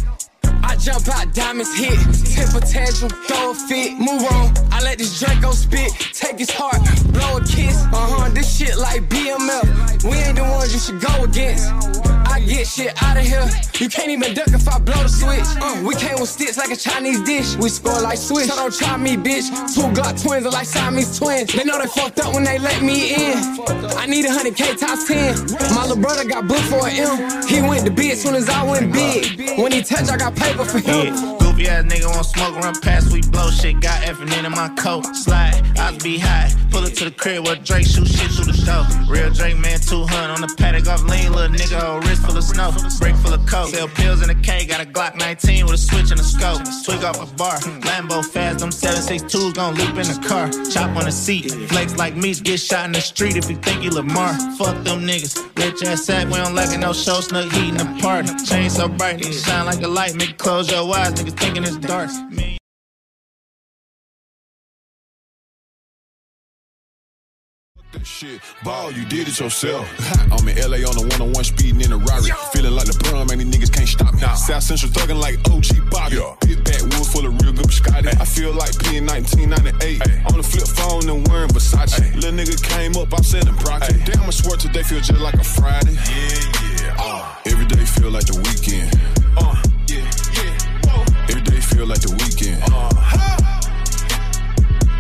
I jump out, diamonds hit. Temper tantrum, throw a fit. Move on, I let this Draco spit. Take his heart, blow a kiss. Uh huh, this shit like BMF. We ain't the ones you should go against. I get shit out of here. You can't even duck if I blow the switch. Uh, we came with sticks like a Chinese dish. We score like Swiss. So don't try me, bitch. Two Glock twins are like Siamese twins. They know they fucked up when they let me in. I need a hundred K times ten. My little brother got booked for an M. He went to B as soon as I went big. When he touched, I got paper for him. Yeah. Goofy ass nigga want smoke, run past, we blow shit. Got effing in my coat, slide, I be high. Pull it to the crib where Drake shoot shit through the door. Real Drake man, 200 on the paddock off lean, little nigga, whole wrist full of snow. Brick full of coke, sell pills in a K, got a Glock 19 with a switch and a scope. Twig off a bar, Lambo fast, them 762s gon' leap in the car. Chop on the seat, flex like me, get shot in the street if you think you Lamar. Fuck them niggas, rich ass sack, we don't like it, no show, snug heat in the party. Chain so bright, nigga, shine like a light, make close your eyes, niggas thinking it's dark. Me Shit, ball, you did it yourself. I'm in LA on the one on one speeding in a Rari. Feeling like the LeBron, man, these niggas can't stop me. South Central thugging like OG Bobby. Pit back wood full of real good Scotty. I feel like P in 1998. On the flip phone and wearing Versace. Little nigga came up, I'm selling project. Damn, I swear today feel just like a Friday. Yeah, yeah. Uh, every day feel like the weekend. Uh, feel like the weekend. Uh,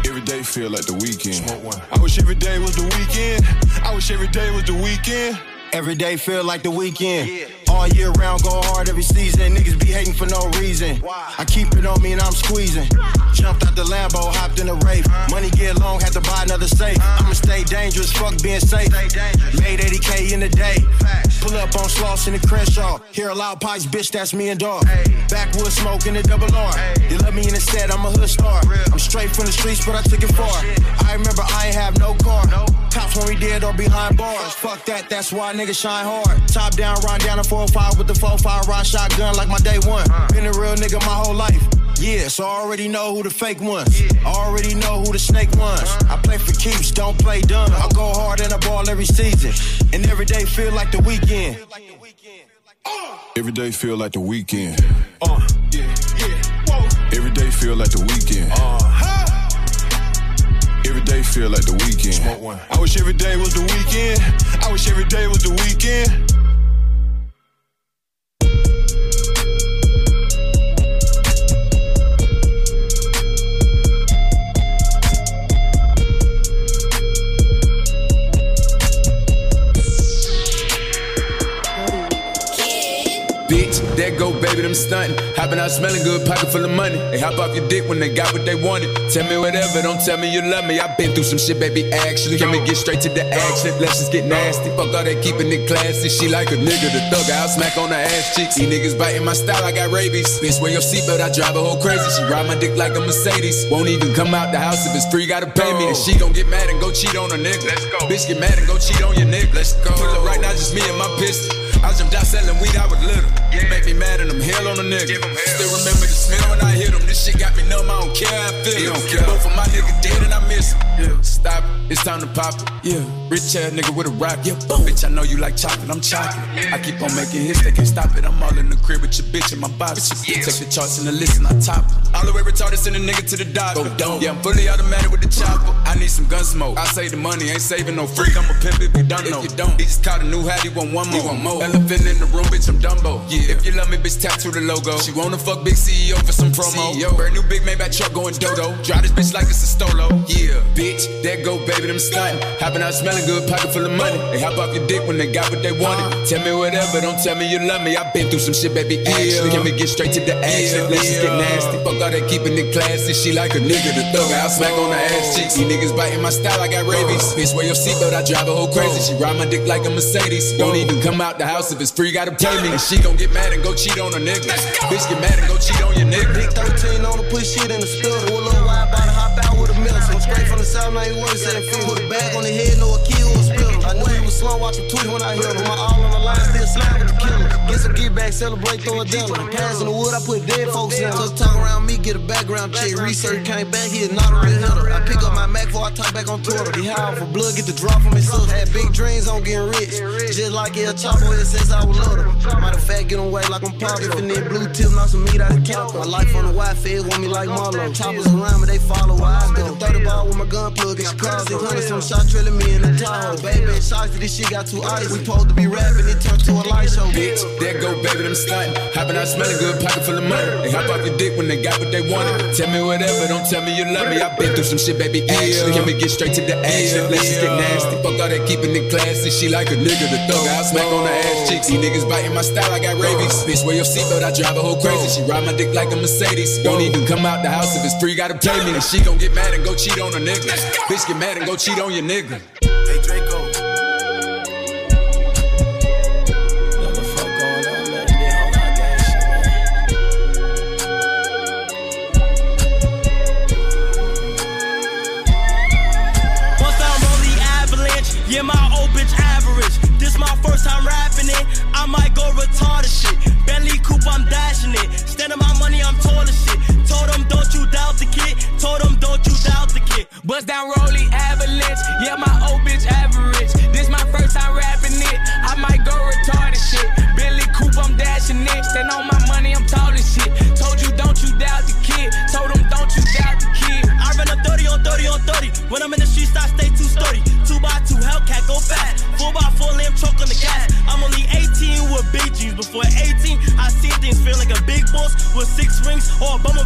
Every day feel like the weekend. I wish every day was the weekend. I wish every day was the weekend. Every day feel like the weekend. All year round, go hard every season. Niggas be hating for no reason. I keep it on me and I'm squeezing. Jumped out the Lambo, hopped in the Wraith. Money get long, had to buy another safe. I'ma stay dangerous, fuck being safe. Made 80k in a day. Pull up on Sloss in the Crenshaw. Hear a loud pipes, bitch, that's me and dog. Backwood smoke in the double R. They love me in the set, I'm a hood star. I'm straight from the streets, but I took it far. I remember I ain't have no car. Cops when we did or behind bars. Fuck that, that's why niggas shine hard. Top down, run down a 405 with the 45 ride shotgun like my day one. Uh. Been a real nigga my whole life. Yeah, so I already know who the fake ones. I already know who the snake ones. Uh-huh. I play for keeps, don't play dumb. I go hard in the ball every season. And every day feel like the weekend. Uh. Every day feel like the weekend. Uh, yeah, yeah. Every day feel like the weekend. Uh-huh. Every day feel like the weekend. I wish every day was the weekend. I wish every day was the weekend. There go baby, them stunting. Hopping out smelling good, pocket full of money. They hop off your dick when they got what they wanted. Tell me whatever, don't tell me you love me. I've been through some shit, baby, actually. Can me get straight to the action? Let's just get nasty. Fuck all that keeping it classy. She like a nigga, the thug. I'll smack on her ass cheeks. These niggas biting my style, I got rabies. Bitch, wear your seatbelt, I drive a whole crazy. She ride my dick like a Mercedes. Won't even come out the house if it's free, gotta pay me. And she gon' get mad and go cheat on a nigga. Let's go. Bitch, get mad and go cheat on your nigga. Let's go. Pull up right now, just me and my pistol. I jumped out selling weed, I was little. You make me mad and I'm hell on a nigga. Still remember the smell when I hit him. This shit got me numb, I don't care how I feel. Don't care. Both of my niggas dead and I miss him. Yeah. Stop it, it's time to pop it. Yeah. Rich ass nigga with a rock. Yeah. Boom. Bitch, I know you like chocolate, I'm chocolate. I keep on making hits, they can't stop it. I'm all in the crib with your bitch and my box. Take the charts and the list and I top it. All the way retarded, send a nigga to the doctor. Yeah, I'm fully automatic with the chopper. I need some gun smoke. I say the money ain't saving no freak. I'm a pimp if you don't know. If you don't, he just caught a new hat, he want one more. He want more. Elephant in the room, bitch, I'm Dumbo. Yeah. If you love me, bitch, tattoo the logo. She wanna fuck big CEO for some promo. CEO. Brand new big Maybach truck going dodo. Drive this bitch like it's a stolo. Yeah, bitch, there go baby, them stunting. Hopping out smelling good, pocket full of money. They hop off your dick when they got what they wanted. Uh-huh. Tell me whatever, don't tell me you love me. i been through some shit, baby. Actually, can we get straight to the action? Let's just get nasty. Fuck all that keeping it classy. She like a nigga, the thug. I'll smack on her ass cheeks. These niggas biting my style, I got rabies. Uh-huh. Bitch, wear your seatbelt, I drive a whole crazy. Uh-huh. She ride my dick like a Mercedes. Don't even come out the house if it's free, gotta pay me. And she gon' get mad and go cheat on a nigga. Bitch, get mad and go cheat on your nigga. Big 13 on the push shit in the spill. Pull a little wide body, hop out with a mill. So straight from the south, now you want to set it free. Put a bag on the head, no a slow, watch him tweet when I hit him. My all on the line, still slide with the killer. Get some get back, celebrate, throw a dinner. Pass in the wood, I put dead folks in. Just talk around me, get a background check. Research came back here, not a real hitter. I pick up my Mac before I talk back on Twitter. Be high for blood, get the drop from his sister. Had big dreams on getting rich. Just like El Chapo, it since I was little. Matter of fact, get on way like I'm popping. If it blue tip, knock some meat out of count. My life on the Wi-Fi, want me like Marlo. Choppers around me, they follow where I go. 30 ball with my gun plug in Chicago. 600 some shot drilling me in the Tahoe. Baby, shots this shit got too ice. We supposed to be rapping, it turned to a light show. Bitch, there go baby, them stunting. Hopping out smelling good, pocket full of money. They hop off your dick when they got what they wanted. Tell me whatever, don't tell me you love me. i been through some shit, baby. Actually, can we get straight to the action? Let's just get nasty. Fuck all that keeping it classy. She like a nigga, the thug. I'll smack on her ass cheeks. These niggas biting my style, I got rabies. Bitch, wear your seatbelt, I drive a whole crazy. She ride my dick like a Mercedes. Don't even come out the house if it's free, gotta pay me. And she gon' get mad and go cheat on a nigga. Bitch, get mad and go cheat on your nigga. my first time rapping it. I might go retarded shit. Bentley coupe, I'm dashing it. Standing my money, I'm taller shit. Told them don't you doubt the kid. Told them don't you doubt the kid. Bust down Rolly Avalanche. Yeah, my old bitch average. This my first time rapping it. I might go retarded shit. Bentley coupe, I'm dashing it. Stand on my money, I'm taller shit. Told you don't you doubt the kid. Told them don't you doubt the kid. I run a 30 on 30 on 30. When I'm in the streets, I Obama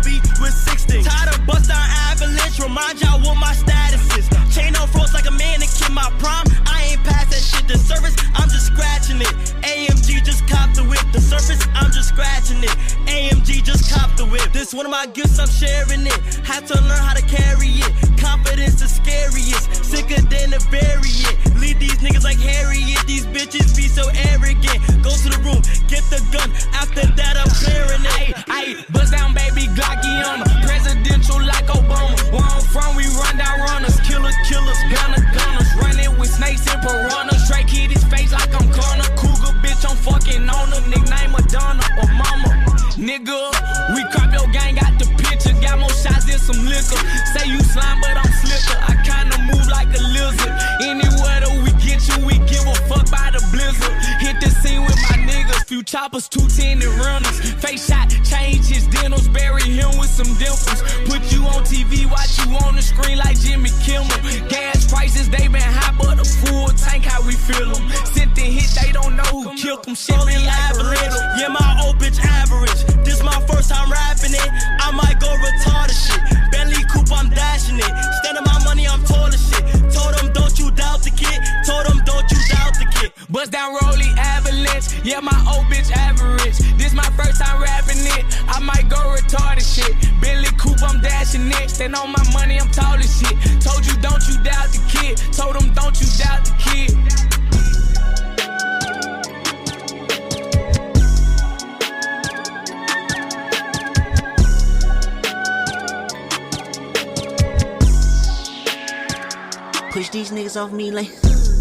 off me like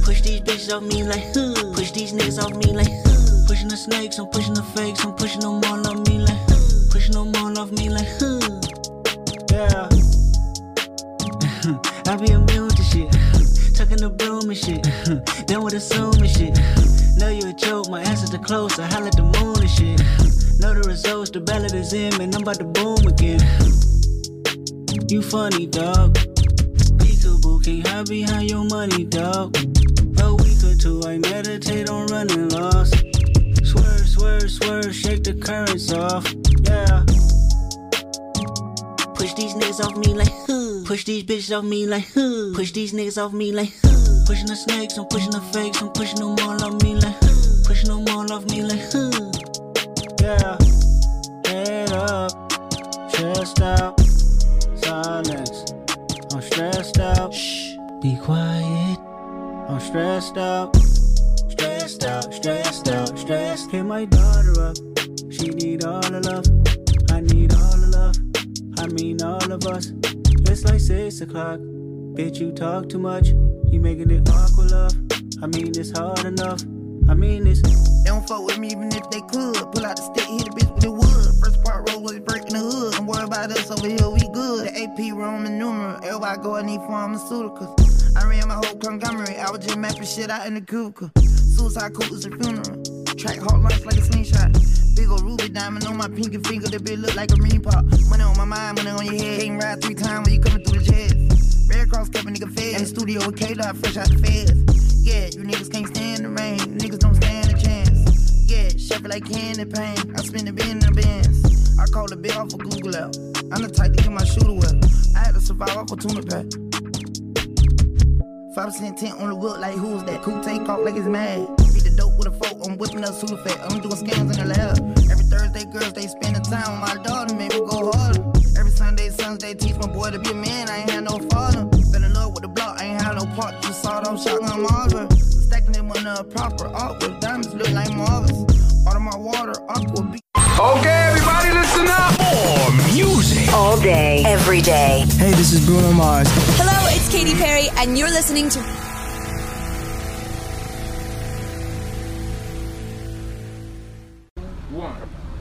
push these bitches off me like push these niggas off me like pushing the snakes, I'm pushing the fakes, I'm pushing them all off. me like, huh. Push these niggas off me like, huh. Pushing the snakes, I'm pushing the fakes, I'm pushing the cubicle. Suicide is a funeral. Track hard life like a slingshot. Big ol' ruby diamond on my pinky finger. That bitch look like a ring pop. Money on my mind, money on your head. Ain't ride three times when you coming through the jets. Red Cross kept a nigga fed. In the studio with K-Dot fresh out the feds. Yeah, you niggas can't stand the rain. Niggas don't stand a chance. Yeah, shuffle like candy paint. I spin the bin in the bins. I call the bill off a Google out. I'm the type to get my shooter well. I had to survive off a tuna pack. 100% tent on the whip like who's that? Who take off like it's mad? Beat the dope with a fork, I'm whipping up super fat. I'm doing scams in the lab. danger.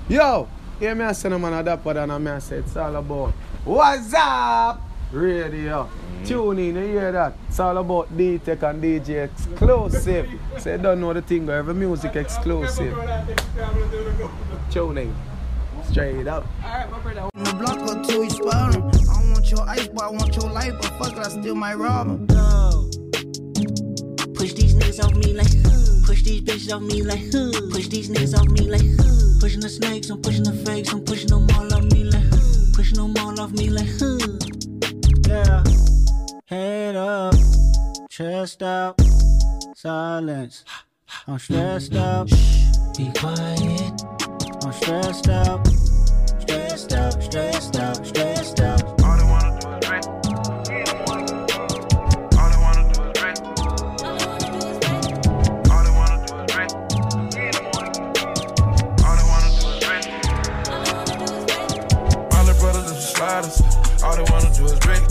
Yo, hear me I send a man a dapper and me I say it's all about What's up? Radio. Mm. Tune in, you hear that? It's all about D-Tech and DJ exclusive. Say so don't know the thing, every music exclusive. Tune in. Straight up. Alright, my brother. I want your ice, but I want your life, but fuck it, I steal my robber. Push these niggas off me like, push these bitches off me like, push these niggas off me like, pushing the snakes, I'm pushing the fakes, I'm pushing them all off me like, pushing them all off me like, yeah. Head up, chest out, silence. I'm stressed out. Be quiet. I'm stressed out. Stressed out, stressed out, stressed out. Is drink.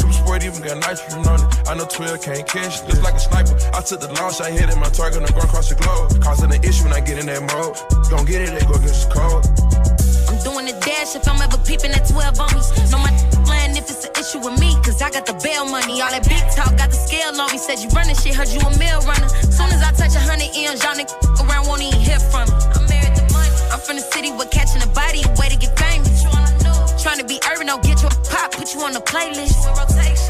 Super sport even got nitrogen on it. I know 12 can't catch. Just like a sniper. I took the long shot, hit it. My target, I'm going across the globe. Causing an issue when I get in that mode. Gon' get it, they go against the code. I'm doing the dash if I'm ever peeping at 12 on me. Know my plan if it's an issue with me, cause I got the bail money. All that big talk, got the scale on me. Said you running shit, heard you a mill runner. Soon as I touch a hundred M's, y'all niggas around won't even hear from me. I'm married to money. I'm from the city with catching a body, way to get famous. Trying to be urban, don't get your pop, put you on the playlist.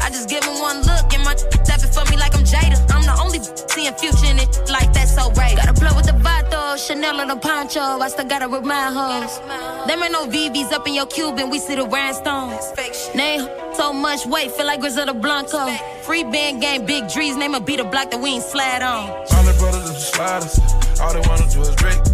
I just give him one look, and my stepping for me like I'm Jada. I'm the only seeing future in it like that, so right. Gotta blow with the Vato, Chanel on the poncho. I still gotta remind hoes. Them ain't no VVs up in your Cuban, we see the rhinestones. Name so much weight, feel like Griselda Blanco. Free band game, big Drees, name a beat a block that we ain't slide on. All the brothers and sliders. All they wanna do is drink.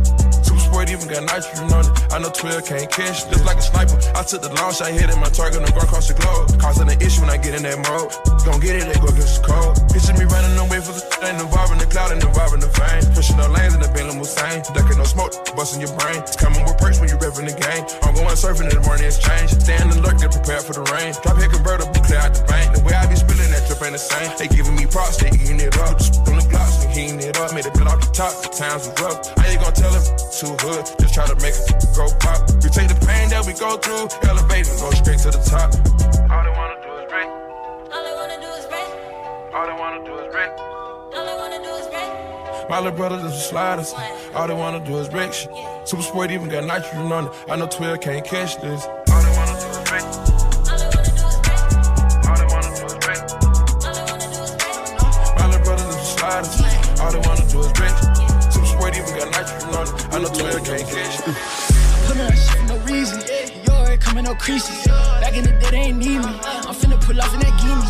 Even got nitrogen on it. I know 12 can't catch. Just like a sniper. I took the long shot, hit it. My target, I'm going across the globe. Causing an issue when I get in that mode. Gon' get it, they go against the code. Picture me running away for the ain't involving the cloud and involving the fame. Pushing no lanes in the Bentley Hussein. Ducking no smoke, busting your brain. It's coming with perks when you repping the game. I'm going surfing in the morning exchange. Stand alert, get prepared for the rain. Drop here convertible, clear out the bank. The way I be spilling that trip ain't the same. They giving me props, they eating it up. Just on the and heating it up. Made it build off the top, times was rough. I ain't gonna tell them too hood. Just try to make it go pop. We take the pain that we go through, elevate and go straight to the top. All they wanna do is drink. All I wanna do is break. All they wanna do is drink. All I wanna do is break. My little brothers is sliders. All they wanna do is break shit. Super sport even got nitrogen on it. I know 12 can't catch this. I know 12 can't catch it. Put on shit for no reason. You already coming no creases. Back in the day, they ain't need me. I'm finna pull off in that gimme.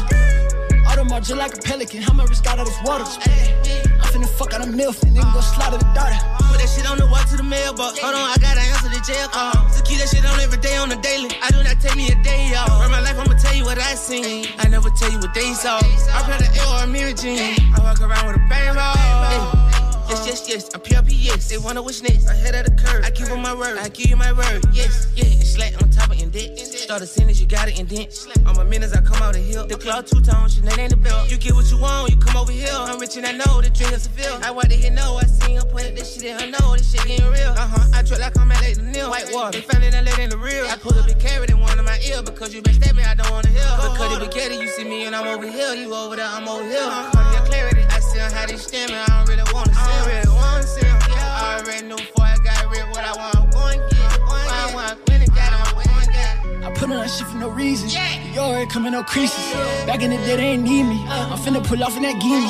Audemars just like a pelican. How my wrist got out this water. I'm finna fuck out a milf and then go slide to the daughter. Put that shit on the walk to the mailbox. Hold on, I gotta answer the jail call. Uh-huh. So keep that shit on every day on the daily. I do not take me a day off. Run my life, I'ma tell you what I seen. I never tell you what they saw. I play the L or a mirror jean. I walk around with a bang roll. Yes, yes, yes, I'm PRP, yes. They wanna wish next. Ahead of the curve. I give them my word. I give you my word. Yes, yeah. And slack on top of indent. Start a sentence, you got it indent. On my minutes, I come out of hill. The claw two tones, Sinead ain't the belt. You get what you want, you come over here. I'm rich and I know the dream is fulfilled. I want to hear no, I seen her point this shit in her know. This shit getting real. Uh huh. I trip like I'm at Lake Neil. White water. They found it and let in the real. I put a big carrot in one of my ear because you been stabbing, I don't wanna hear. Because be getting, you see me and I'm over here. You over there, I'm over here. Cardiac clarity. I see how they stem I don't really wanna see. I don't really wanna see 'em. Yeah, I already knew before I got rid what I want. I'm going to get. What I want, it got 'em, I'm going to. I put on that shit for no reason. You already coming no creases. Back in the day, they ain't need me. Uh. I'm finna pull off in that gimme.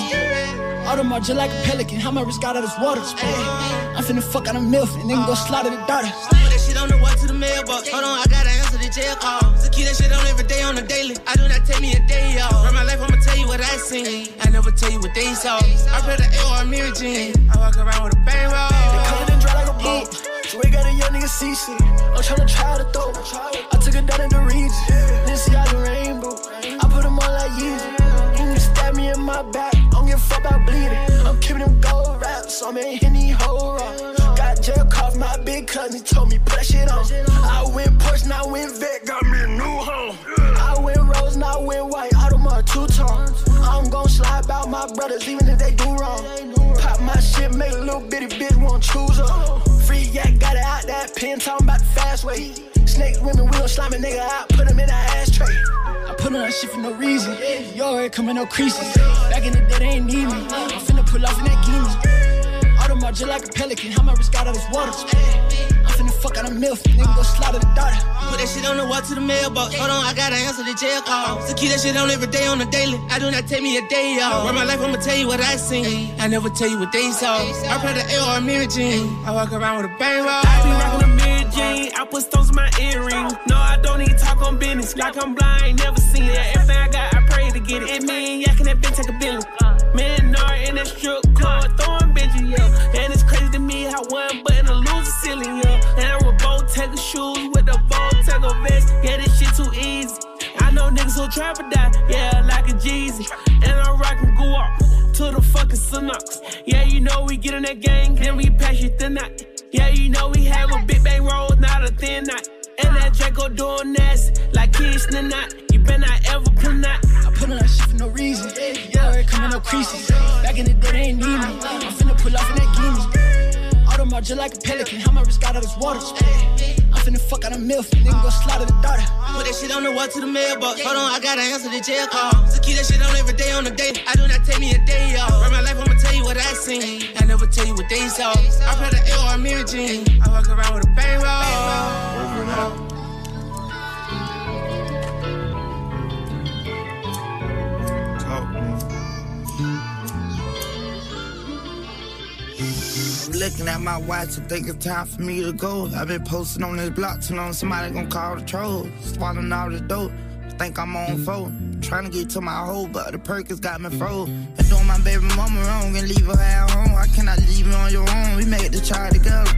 Audemars just like a pelican. How my wrist got out of this water. I'm finna fuck out a milf and then go uh. slide to the daughter. Put that shit on the walk to the mailbox. Hold on, I gotta answer the jail call. So keep that shit on every day on the daily. I do not take me a day off. Run my life, I'ma tell you what I seen. I never tell you what they saw. I play the L or a mirror jean. I walk around with a bang roll. They and dry like a boat. So we got a young nigga seasick. I'm tryna try to throw. I took it down in the region. Then see how the rainbow. I put them on like Yeezy. You can stab me in my back. I don't give a fuck about bleeding. I'm keeping them gold wraps. I'm in Henny whole rock. Got jail my big cousin told me put that shit on. I went Porsche, now went vet, got me a new home. I went rose, now went white. Audemars two tones. I'm gon' slide about my brothers, even if they do wrong. Pop my shit, make a little bitty bitch won't choose up. Free yak, got it out that pen, talking about the fast way. Snake women, we gon' slime a nigga out, put him in an ashtray. I put on that shit for no reason. You already coming no creases. Back in the day, they ain't need me. I'm finna pull off in that gimme. Audemars just like a pelican. How my wrist got out this water. I'm finna fuck out a milk, nigga go slaughter the daughter. Put that shit on the wall to the mailbox. Hold on, I gotta answer the jail call. So keep that shit on every day on the daily. I do not take me a day off. Run my life, I'ma tell you what I seen. I never tell you what they saw. I play the AR Mary Jean. I walk around with a bang roll. I be rockin' a Mary Jane. I put stones in my earring. No, I don't need talk on business. Like I'm blind, never seen it. Everything I got, I pray to get it. It mean yakking that bitch take a billion. Nard in that strip club, throwing bitches, yeah. And it's crazy to me how one button a ceiling, yeah. And I take a shoes with a bow, take a vest. Yeah, this shit too easy. I know niggas who trap or die, yeah, like a Jeezy. And I'm rockin' go up to the fucking Sunucks. Yeah, you know we get in that gang, then we pass you thin night. Yeah, you know we have a big bang roll, not a thin night. And that Draco doing nasty, like the night. You better not ever put that. I put on that shit for no reason. Yeah, coming up creases. Back in the day, they ain't need me. I'm finna pull off in that guinea. All them out just like a pelican. How my wrist got out of this water. I'm finna fuck out a milf. Nigga go to the daughter. Put that shit on the wall to the mailbox. Hold on, I gotta answer the jail call. Uh-huh. So keep that shit on every day on the day. I do not take me a day off. Run my life, I'ma tell you what I seen. I never tell you what they saw. I play the AR Mary Jean. I walk around with a bang roll. Over and out. Looking at my watch and think it's time for me to go. I've been posting on this block too long, somebody gonna call the troll. Swallowing all the dope, think I'm on phone. Trying to get to my hole, but the Perkins got me froze. And doing my baby mama wrong and leave her at home. I leave you on your own? We made the child together.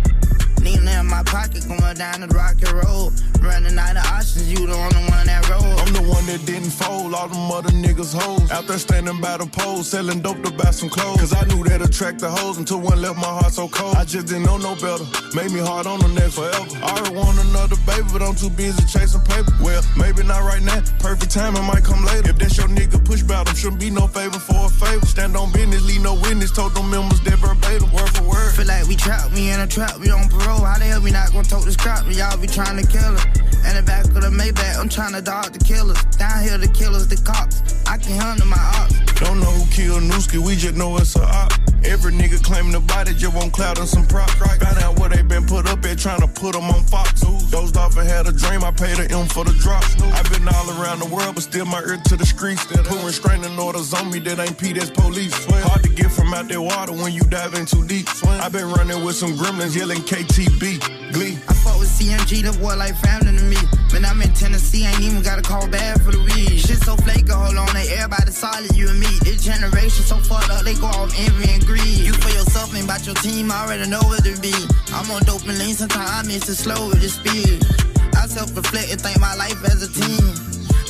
Needle in my pocket, going down the rocky road. Running out of options, you the only one that roll. I'm the one that didn't fold, all them other niggas hoes. Out there standing by the pole, selling dope to buy some clothes. Cause I knew that attract the hoes until one left my heart so cold. I just didn't know no better, made me hard on the next forever. I already want another baby, but I'm too busy chasing paper. Well, maybe not right now, perfect timing might come later. If that's your nigga push battle, shouldn't be no favor for a favor. Stand on business, leave no witness, told them members that verbatim, word for word. Feel like we trapped, we in a trap, we on parole. How the hell we not gonna talk this crap? We all be trying to kill her. In the back of the Maybach, I'm trying to dodge the killers. Down here, the killers, the cops. I can handle my ops. Don't know who killed Nooski, we just know it's a op. Every nigga claiming the body just won't cloud and some prop. Found out where they been put up at, trying to put them on Fox. Dozed off and had a dream, I paid a M for the drop. I've been all around the world, but still my ear to the streets. Put restraining orders on me that ain't P, that's police. Hard to get from out that water when you dive in too deep. I've been running with some gremlins yelling KTB, Glee. I CMG, the boy like family to me. When I'm in Tennessee, ain't even gotta call bad for the weed. Shit so flaky, hold on, they everybody solid, you and me. This generation so fucked up, they go off envy and greed. You for yourself, ain't about your team, I already know what to be. I'm on dope and lean, sometimes I miss it slow with the speed. I self-reflect and think my life as a team.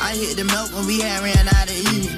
I hit the milk when we had ran out of E.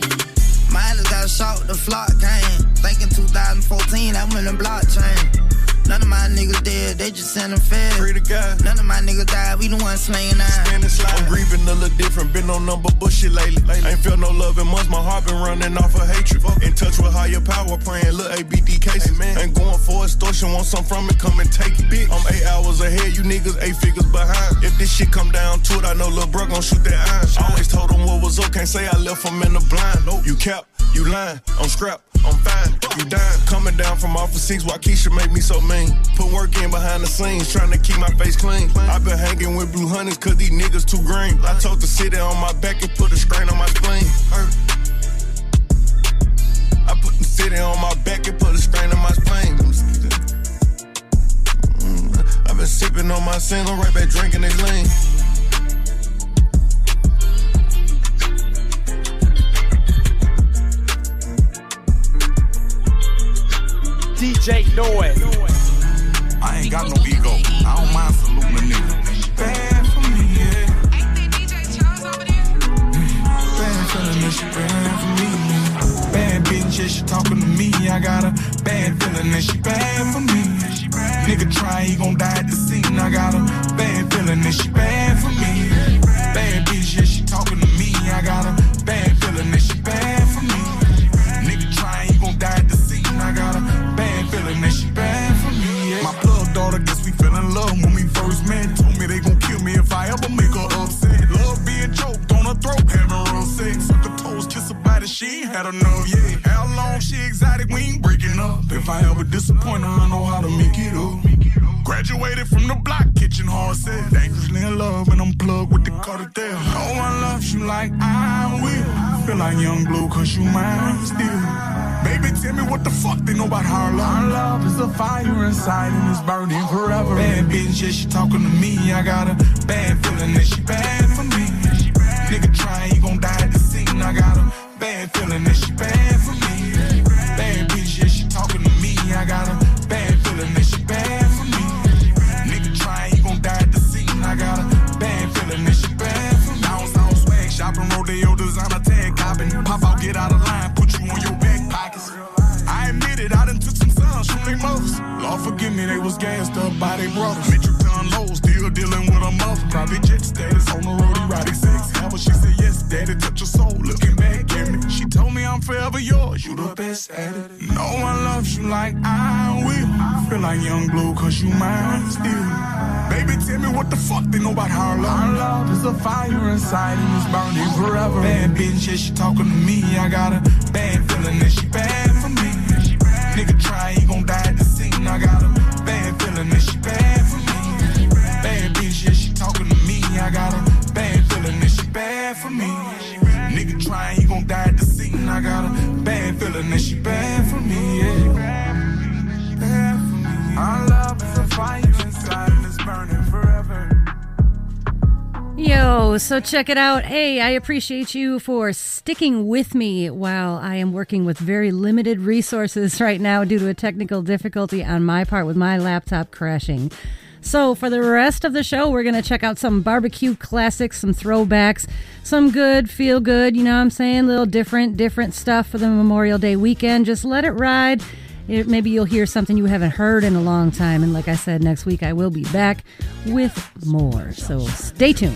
Mileage got short, the flock came. Thinking 2014, I'm in the blockchain. None of my niggas dead, they just send them fed. Free to God. None of my niggas died, we the ones slaying nine. I'm grieving a little different, been on number bullshit lately. Ain't felt no love in months, my heart been running off of hatred. In touch with higher power, praying little ABD cases. Ain't going for extortion, want some from it, come and take it. Bitch. I'm eight hours ahead, you niggas eight figures behind. If this shit come down to it, I know Lil' Bro gon' shoot that iron. I always told them what was up, can't say I left them in the blind. Nope. You cap, you lying, I'm scrap. I'm fine, you dying. Coming down from off of six, why Keisha make me so mean? Put work in behind the scenes, trying to keep my face clean. i been hanging with blue hunters, cause these niggas too green. I told the city on my back and put a strain on my spleen. I put the city on my back and put a strain on my spleen. Mm, I've been sipping on my single, right back drinking this lean. DJ Noise. I ain't got no ego. I don't mind saluting a nigga. Bad for me, yeah. I see DJ Charles over there. Bad feeling that she bad for me. Bad bitch, yeah, she talking to me. I got a bad feeling that she bad for me. Nigga try, he gon' die at the scene. I got a bad feeling that she bad for me. She ain't had enough. Yeah, how long she exotic, we ain't breaking up. If I ever disappoint her, I know how to make it up. Graduated from the block, kitchen hard set. Dangerously in love, and I'm plugged with the cartel. No one loves you like I will. Feel like young blue, cause you mine still. Baby, tell me what the fuck they know about our love. Our love is a fire inside and it's burning forever. Bad bitch, yeah, she talking to me. I got a bad feeling that she bad for me. Nigga trying, he gon' die at the scene. I got a bad feeling that she bad for me. Bad bitch, yeah, she talking to me. I got a bad feeling that she bad for me. Nigga trying, he gon' die at the scene. I got a bad feeling that she bad for me. Down south swag, shopping, rodeo, designer tag, copping. Pop out, get out of line, put you on your back pockets. I admit it, I done took some sons from they mothers. Lord forgive me, they was gassed up by they brothers. Dealing with a mother. Private jet status on the road, erotic sex. How she said yes, daddy, touch your soul. Looking back at me, she told me I'm forever yours. You the best at it. No one loves you like I will. Feel like young blue, cause you mine still. Baby, tell me what the fuck they know about our love. Our love is a fire inside and it's burning forever. Bad bitch, yeah, she talking to me. I got a bad feeling that she bad for me. Nigga try, he gon' die at the scene. I got a bad feeling that she bad for me. I got a bad feeling she bad for me. Nigga try, he gon' die at the scene. I got a bad feeling she bad for me. Yeah. Our love is a fire inside and it's burning forever. Yo, so check it out. Hey, I appreciate you for sticking with me while I am working with very limited resources right now due to a technical difficulty on my part with my laptop crashing. So, for the rest of the show, we're going to check out some barbecue classics, some throwbacks, some good, feel good, you know what I'm saying? little different, different stuff for the Memorial Day weekend. Just let it ride. It, maybe you'll hear something you haven't heard in a long time. And like I said, next week I will be back with more. So, stay tuned.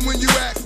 when you act.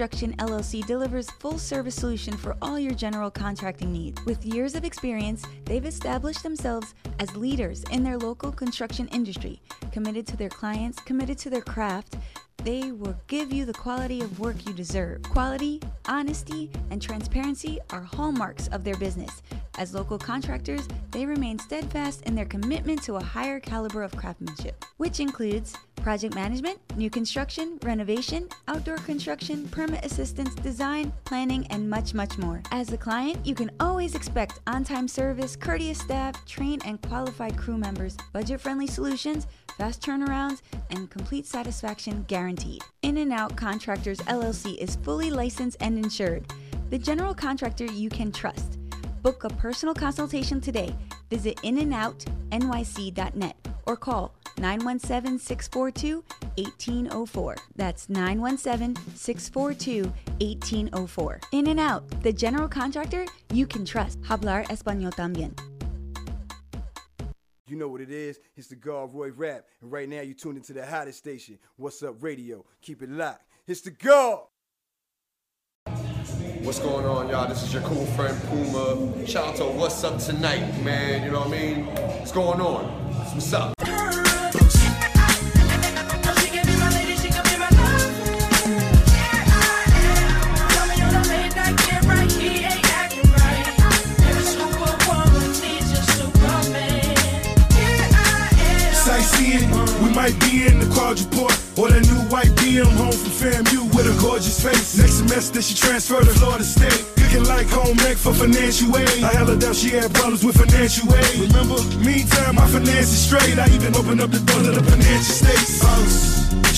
Construction LLC delivers full-service solution for all your general contracting needs. With years of experience, they've established themselves as leaders in their local construction industry, committed to their clients, committed to their craft, they will give you the quality of work you deserve. Quality, honesty, and transparency are hallmarks of their business. As local contractors, they remain steadfast in their commitment to a higher caliber of craftsmanship, which includes project management, new construction, renovation, outdoor construction, permit assistance, design, planning, and much, much more. As a client, you can always expect on time service, courteous staff, trained and qualified crew members, budget friendly solutions, fast turnarounds, and complete satisfaction guaranteed. In and Out Contractors LLC is fully licensed and insured, the general contractor you can trust. Book a personal consultation today. Visit inandoutnyc.net or call 917 642 1804. That's 917 642 1804. In and out, the general contractor you can trust. Hablar Español también. You know what it is? It's the God Roy Rap. And right now, you're tuned into the hottest station, What's Up Radio. Keep it locked. It's the God. What's going on, y'all? This is your cool friend Puma. Shout out to What's Up Tonight, man. You know what I mean? What's going on? What's up? Be in the quadruport or the new white BM home from FAMU with a gorgeous face. Next semester she transferred to Florida State, cooking like home ec for financial aid. I held her down, she had problems with financial aid. Remember, meantime my finances straight. I even opened up the door to the financial states.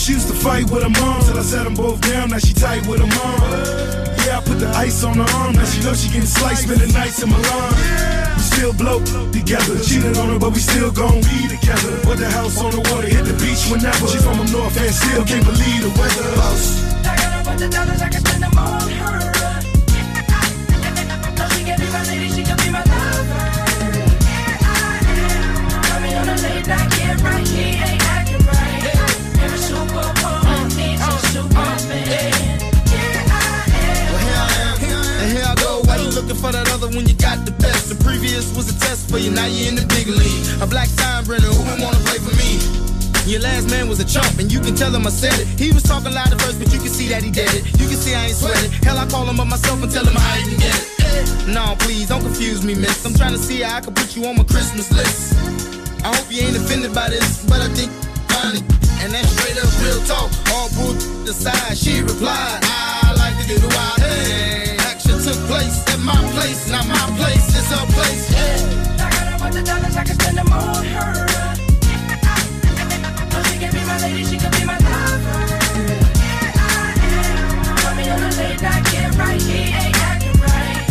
She used to fight with her mom till I sat them both down. Now she tight with her mom. Yeah, I put the ice on her arm. Now she know she getting sliced, spending nights in Milan. We still blow together. Cheated on her, but we still gon' be together. Put the house on the water, hit the beach whenever. She from up north and still can't believe the weather. I got a bunch of dollars, I can spend them on her. No, she can be my lady, she can be my lover. Got me on a late night, get right, he ain't acting right. Every superwoman needs a superman. And here I go, why you looking for that other when you got the best? The previous was a test for you, now you're in the big league. A black time brenner, who would wanna play for me? Your last man was a chump, and you can tell him I said it. He was talking loud at first, but you can see that he did it. You can see I ain't sweating. Hell, I call him up myself and tell him I even get it. No, please, don't confuse me, miss. I'm trying to see how I can put you on my Christmas list. I hope you ain't offended by this, but I think funny. And that's straight up real talk. All bull aside, she replied, I like to do the wild. Action took place at my place, not my place, it's her place. Yeah. I got a bunch of dollars, I can spend them on her. No, she can be my lady, she can be my lover. Got me on a late night, get right, he ain't acting right.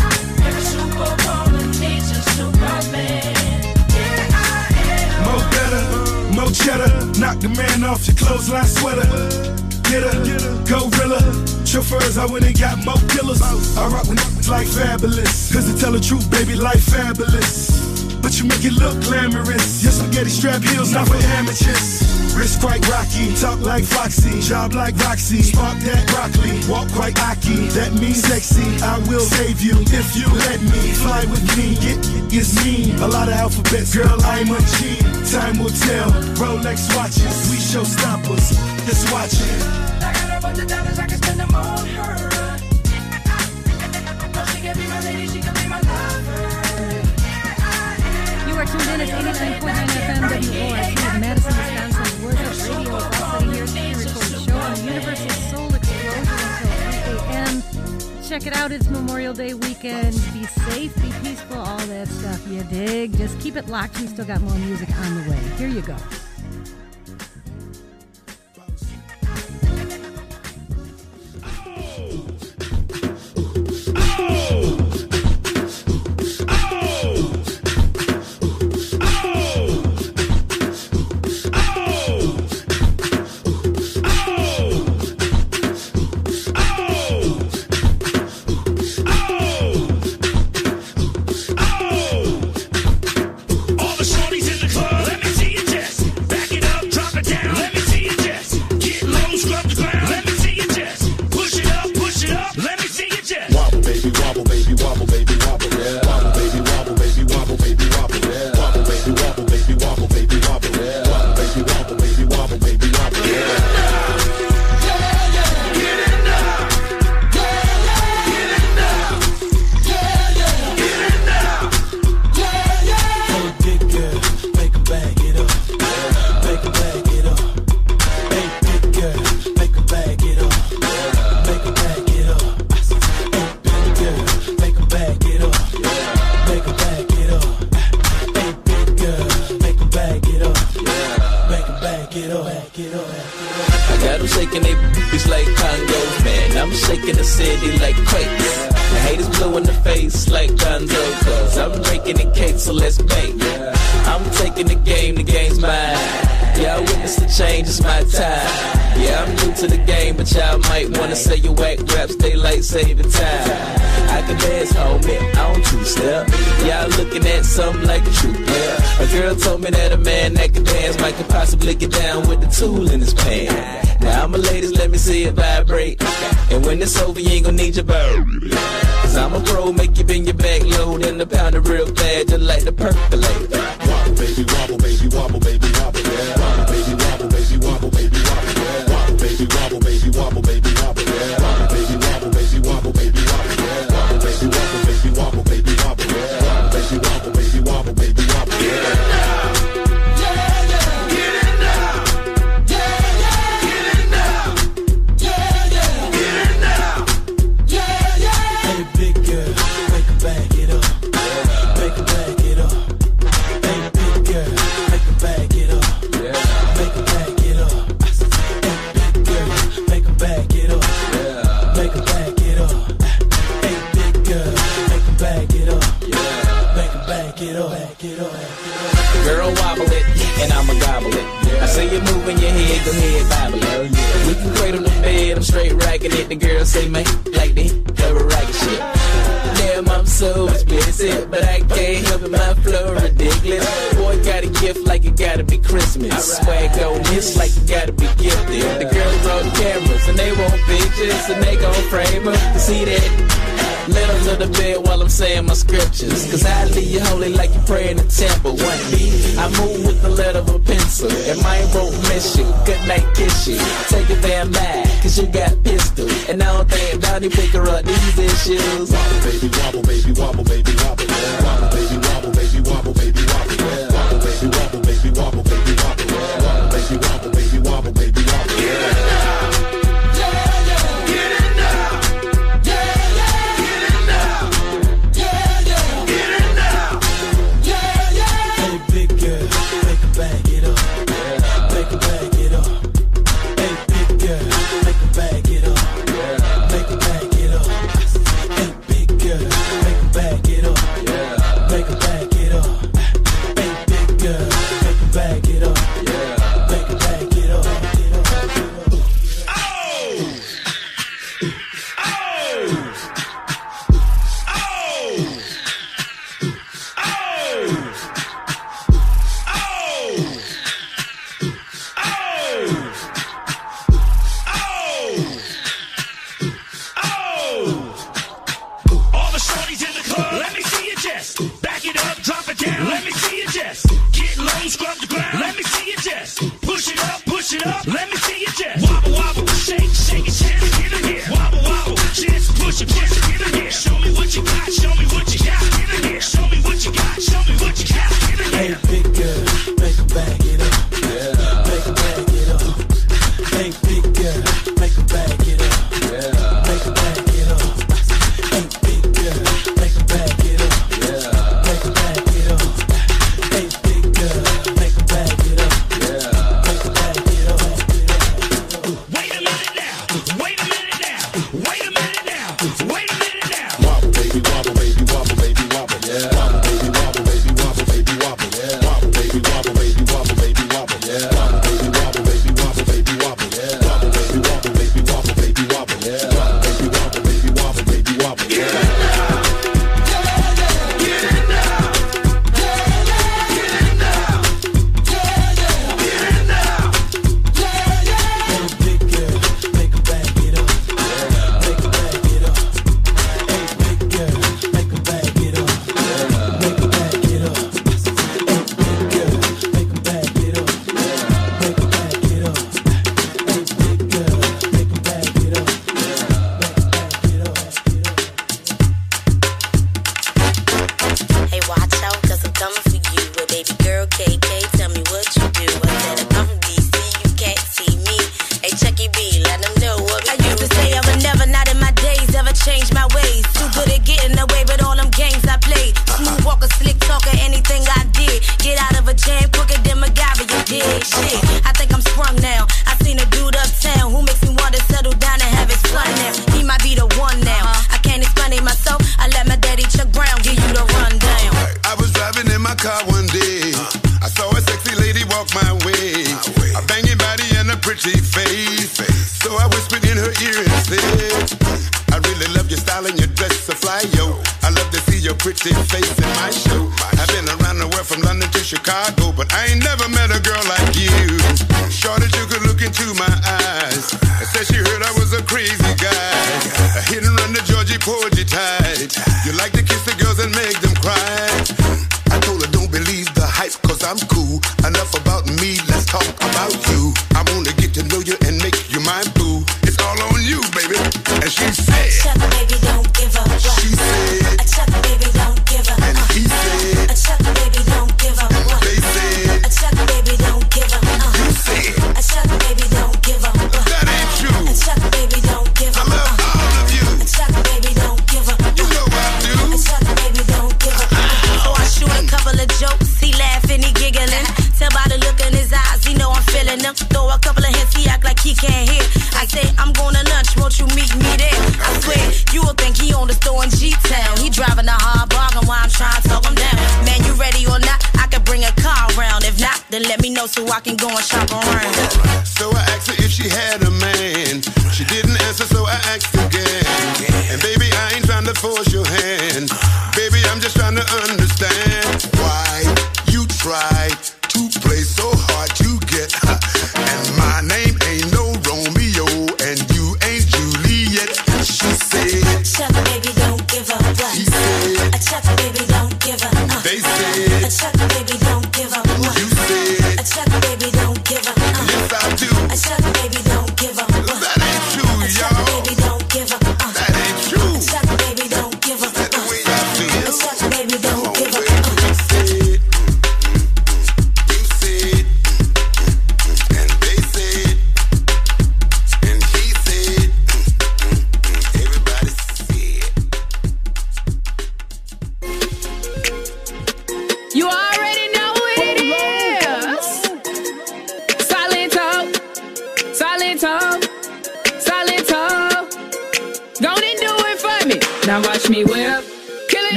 Every superwoman needs a superman. Yeah, I am. Mo better, mo cheddar. Knock the man off your clothesline sweater. Get her, gorilla. Chauffeurs, I went and got more killers. I rock with niggas like Fabolous. Cause to tell the truth, baby, life fabulous. But you make it look glamorous. Your spaghetti strap heels, not for amateurs. Wrist quite rocky, talk like Foxy, job like Roxy, spark that broccoli, walk quite aki, that means sexy. I will save you if you let me fly with me. Get it's me, a lot of alphabets, girl. I'm a G. Time will tell. Rolex watches, we show stoppers. Just watch it. I can spend them. You are tuned in. It's 89.9 FM Wisconsin's Worship Radio. Show on Universal Soul until 3 a.m. Check it out. It's Memorial Day weekend. Be safe, be peaceful, all that stuff. You dig? Just keep it locked. We still got more music on the way. Here you go.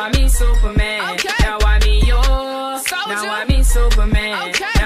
I'm Superman. Okay. Now I'm your. Soldier. Now I'm Superman. Okay.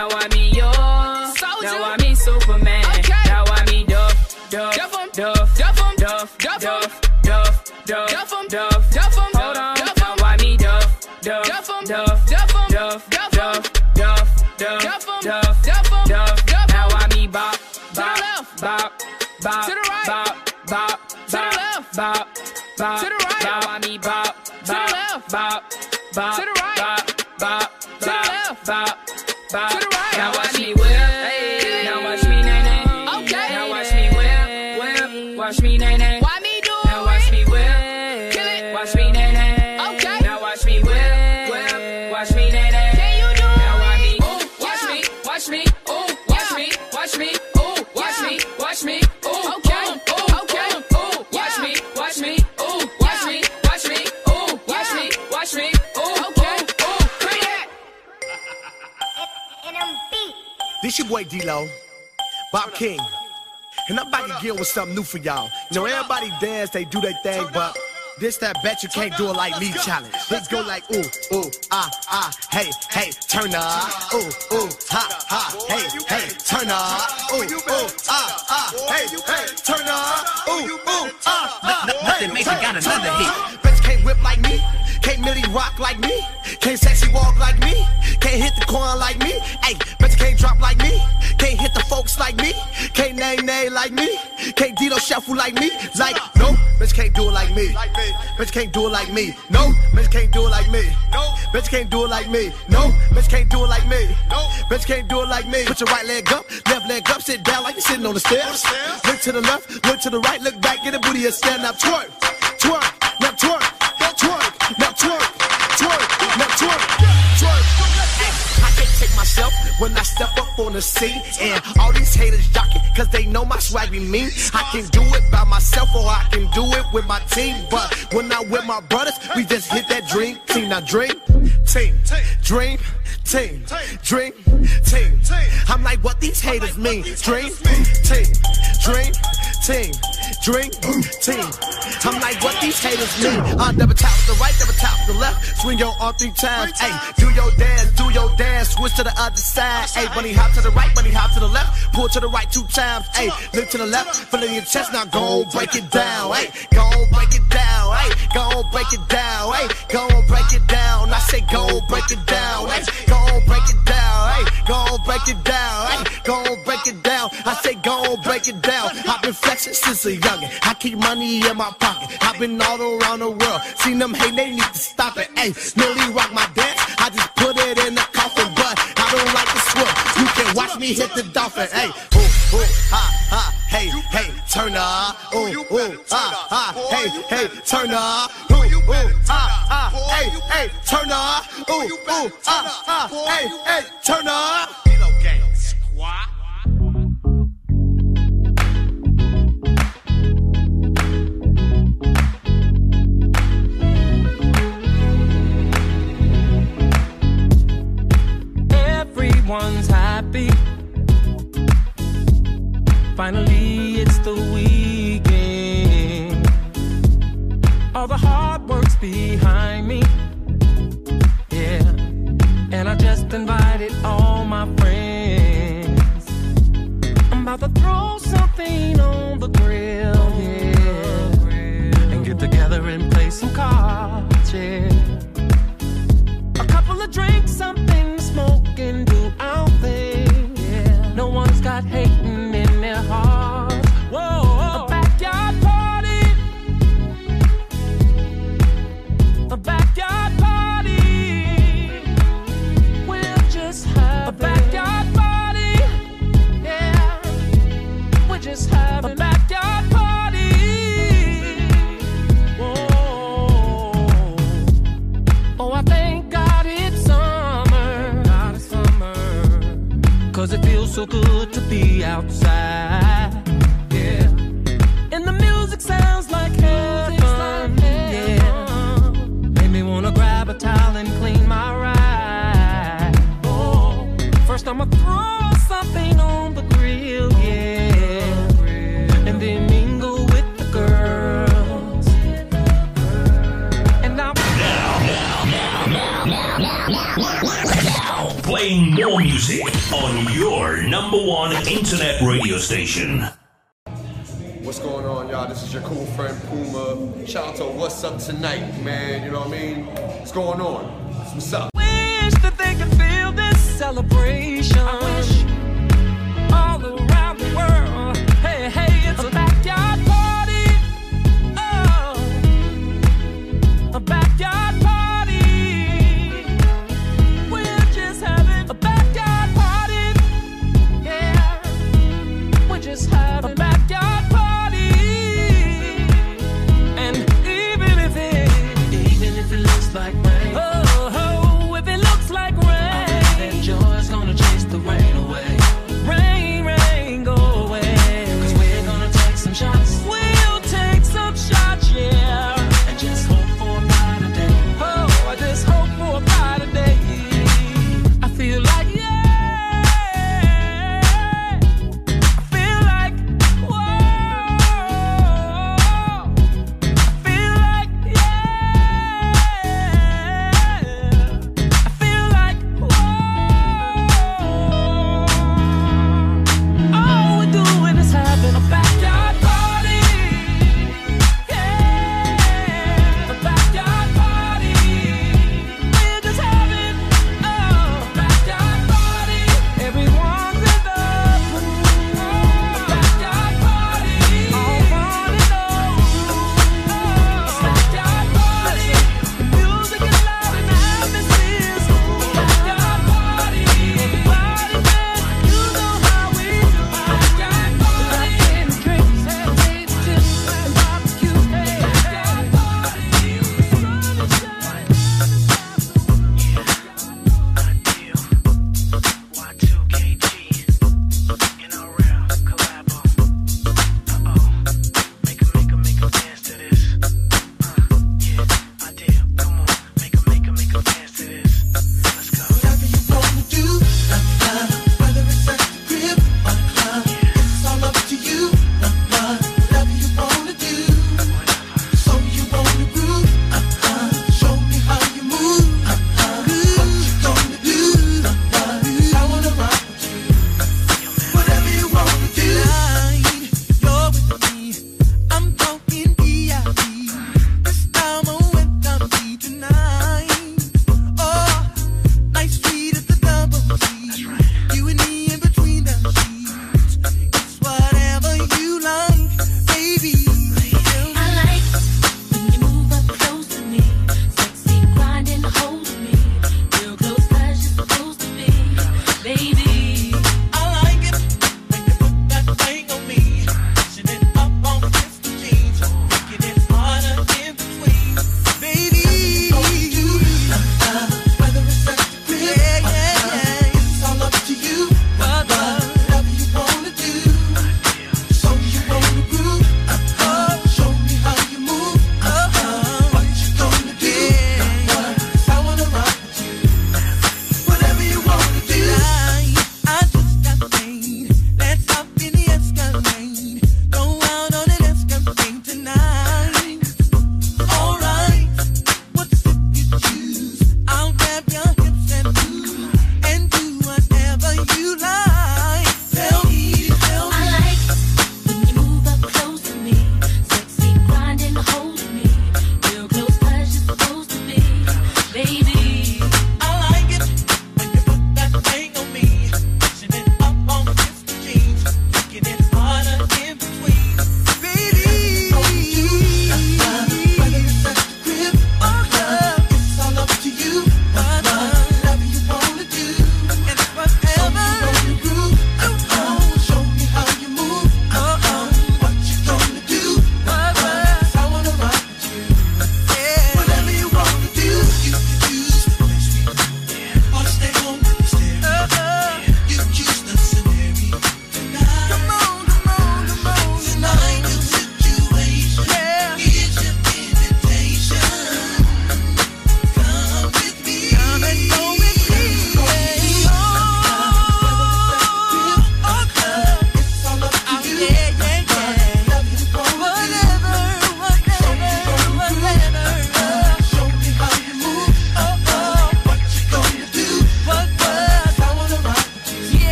D-Lo, Bop King, and I'm about to deal with something new for y'all. You know, everybody dance, they do their thing, but this that bet you can't do it like me challenge. Let's go like ooh ooh ah ah hey hey turn up. Ooh ooh ha ha hey hey turn up. ooh ooh ah ah hey hey turn up. ooh ooh ah ah. Nothing makes you got another hit. Bitch can't whip like me. Can't Millie rock like me, can't sexy walk like me, can't hit the Quan like me, hey, bitch can't drop like me, can't hit the folks like me. Can't nae nae like me. Can't D-Lo shuffle like me. Like, no, bitch can't do it like me. Bitch can't do it like me. No, bitch can't do it like me. No, bitch can't do it like me. No, bitch can't do it like me. No, bitch can't do it like me. Put your right leg up, left leg up, sit down like you're sitting on the stairs. Look to the left, look to the right, look back, get a booty and stand up, twerk, twerk, now twerk, now twerk, now twerk, twerk, myself when I step up on the scene and all these haters jockey cause they know my swag be mean. I can do it by myself or I can do it with my team. But when I'm with my brothers, we just hit that dream team. Now dream team, dream team, dream team. I'm like what these haters mean. Dream team, dream team, dream team. I'm like what these haters mean. Uh, double tap the right, double tap the left. Swing your arm three times. Hey, do your dance, do your dance. Switch to the other side. Hey, bunny hop to the right, bunny hop to the left. Pull to the right two times. Hey, lift to the left, fill in your chest. Now go break it down. Hey, go break it down. Hey, go break it down. Hey, go break it down. I say go break it down. Hey, go break it down. Hey, go break it down. Hey, go break it down. I say go break it down. I've been flexing since a youngin'. I keep money in my pocket. I've been all around the world. Seen them hate, they need to stop it. Hey, Millie rock my dance. I just put it in the coffin, but I don't like to swim. You can watch me hit the dolphin. Hey, ooh, ooh, ha, ha, hey, hey, turn up. Ooh, ooh, ha, ha, hey, hey, turn up. Ooh, ooh, ha, ha, hey, hey, turn up. Ooh, ooh, ha, ha, hey, hey, turn up. Everyone's happy. Finally, it's the weekend. All the hard work's behind me. Yeah. And I just invited all my friends. I'm about to throw something on the grill. Yeah. And get together and play some cards. Yeah. A couple of drinks, something Hating in their hearts. Whoa, to be outside. Number one internet radio station. What's going on, y'all? This is your cool friend Puma. Shout out to What's Up Tonight, man. You know what I mean? What's going on? What's up? wish that they could feel this celebration. We're just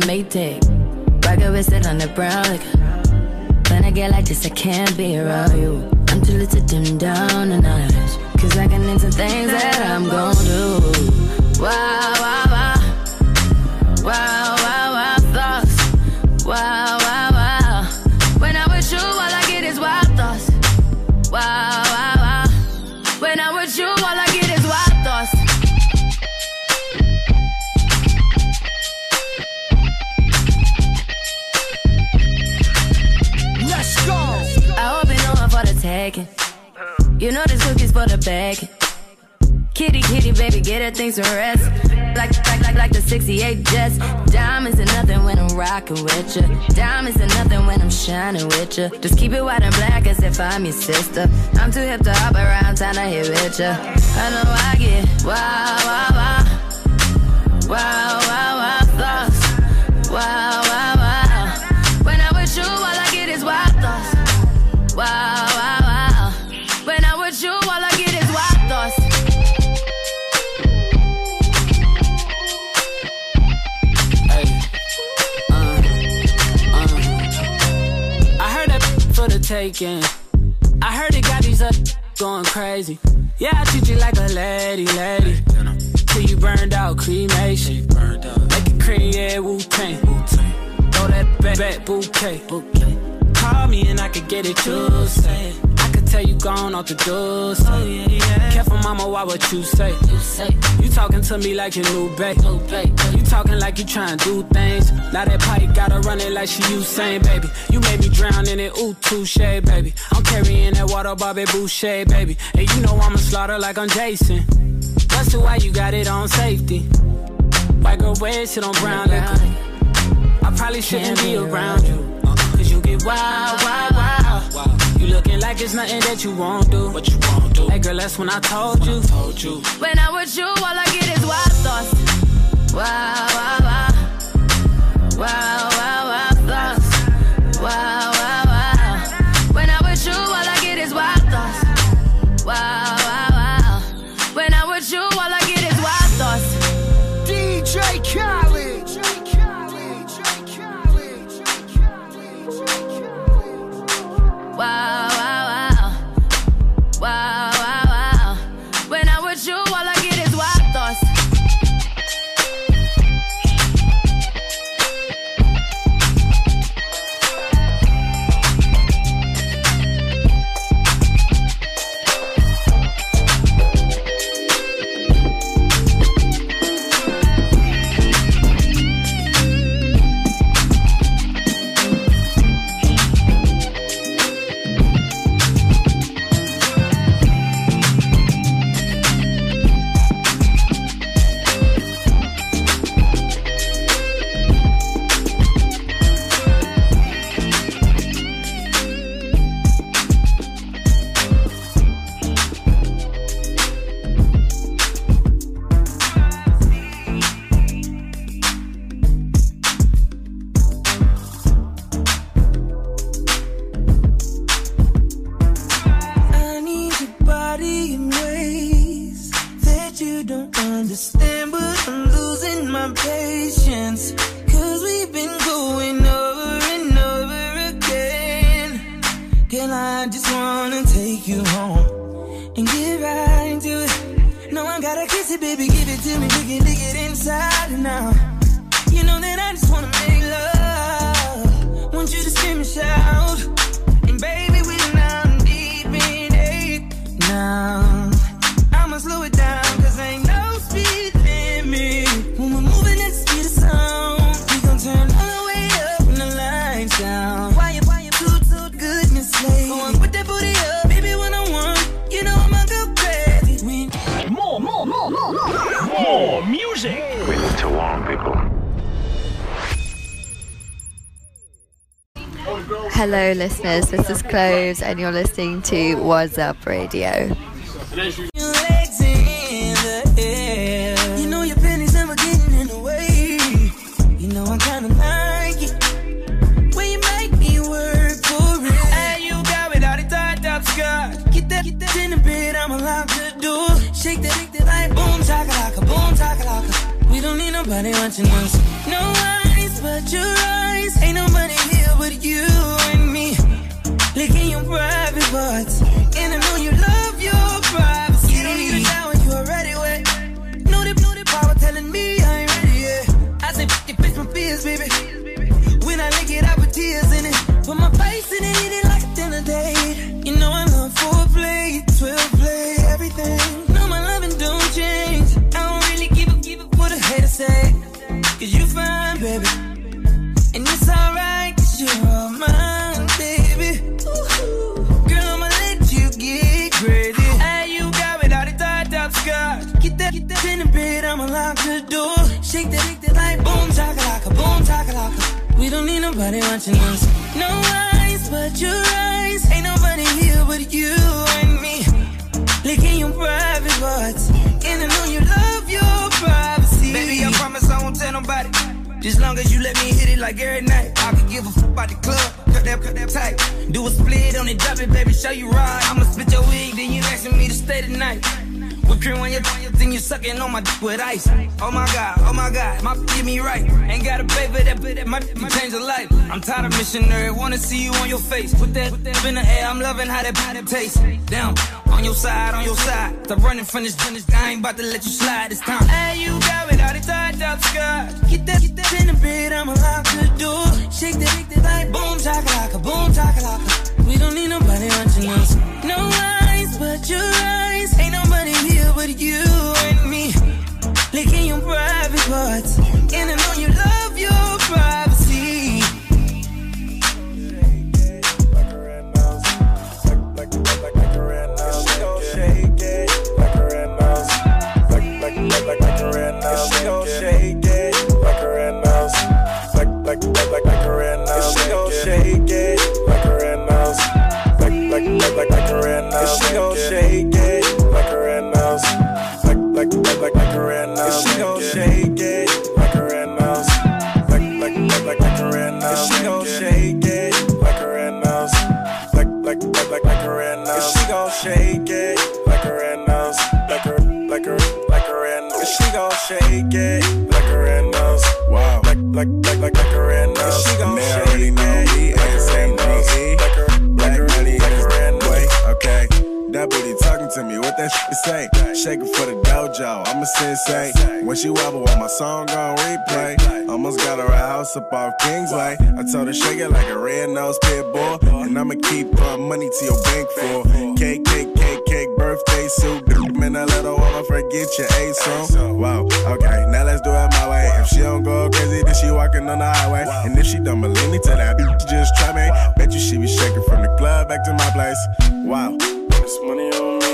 from Maytag. picture. This You Usain, baby. You made me drown in it, ooh, touche, baby. I'm carrying that water, Bobby Boucher, baby. And you know I'ma slaughter like I'm Jason. Busted why you got it on safety. White girl red, sit on brown liquor. I probably shouldn't be around you. Cause you get wild, wild, wild. You looking like it's nothing that you won't do. What you won't do. Hey girl, that's when I told you. When I was you, all I get is wild thoughts. Wow, wow, wow. Wow, wow, wow wow. clothes and you're listening to What's Up Radio. Finish, finish. I ain't about to let you slide. shaking for the dojo. I'm a sensei. When she wobble with my song on replay. Almost got her a house up off Kingsway. I told her shake it like a red nose pit boy, And I'ma keep putting money to your bank for cake, cake, cake, cake, birthday suit. Man, I let i'll forget your A song. Wow, okay, now let's do it my way. If she don't go crazy, then she walking on the highway. And if she don't believe me, tell that bitch just try me. Bet you she be shaking from the club back to my place. Wow. This money on me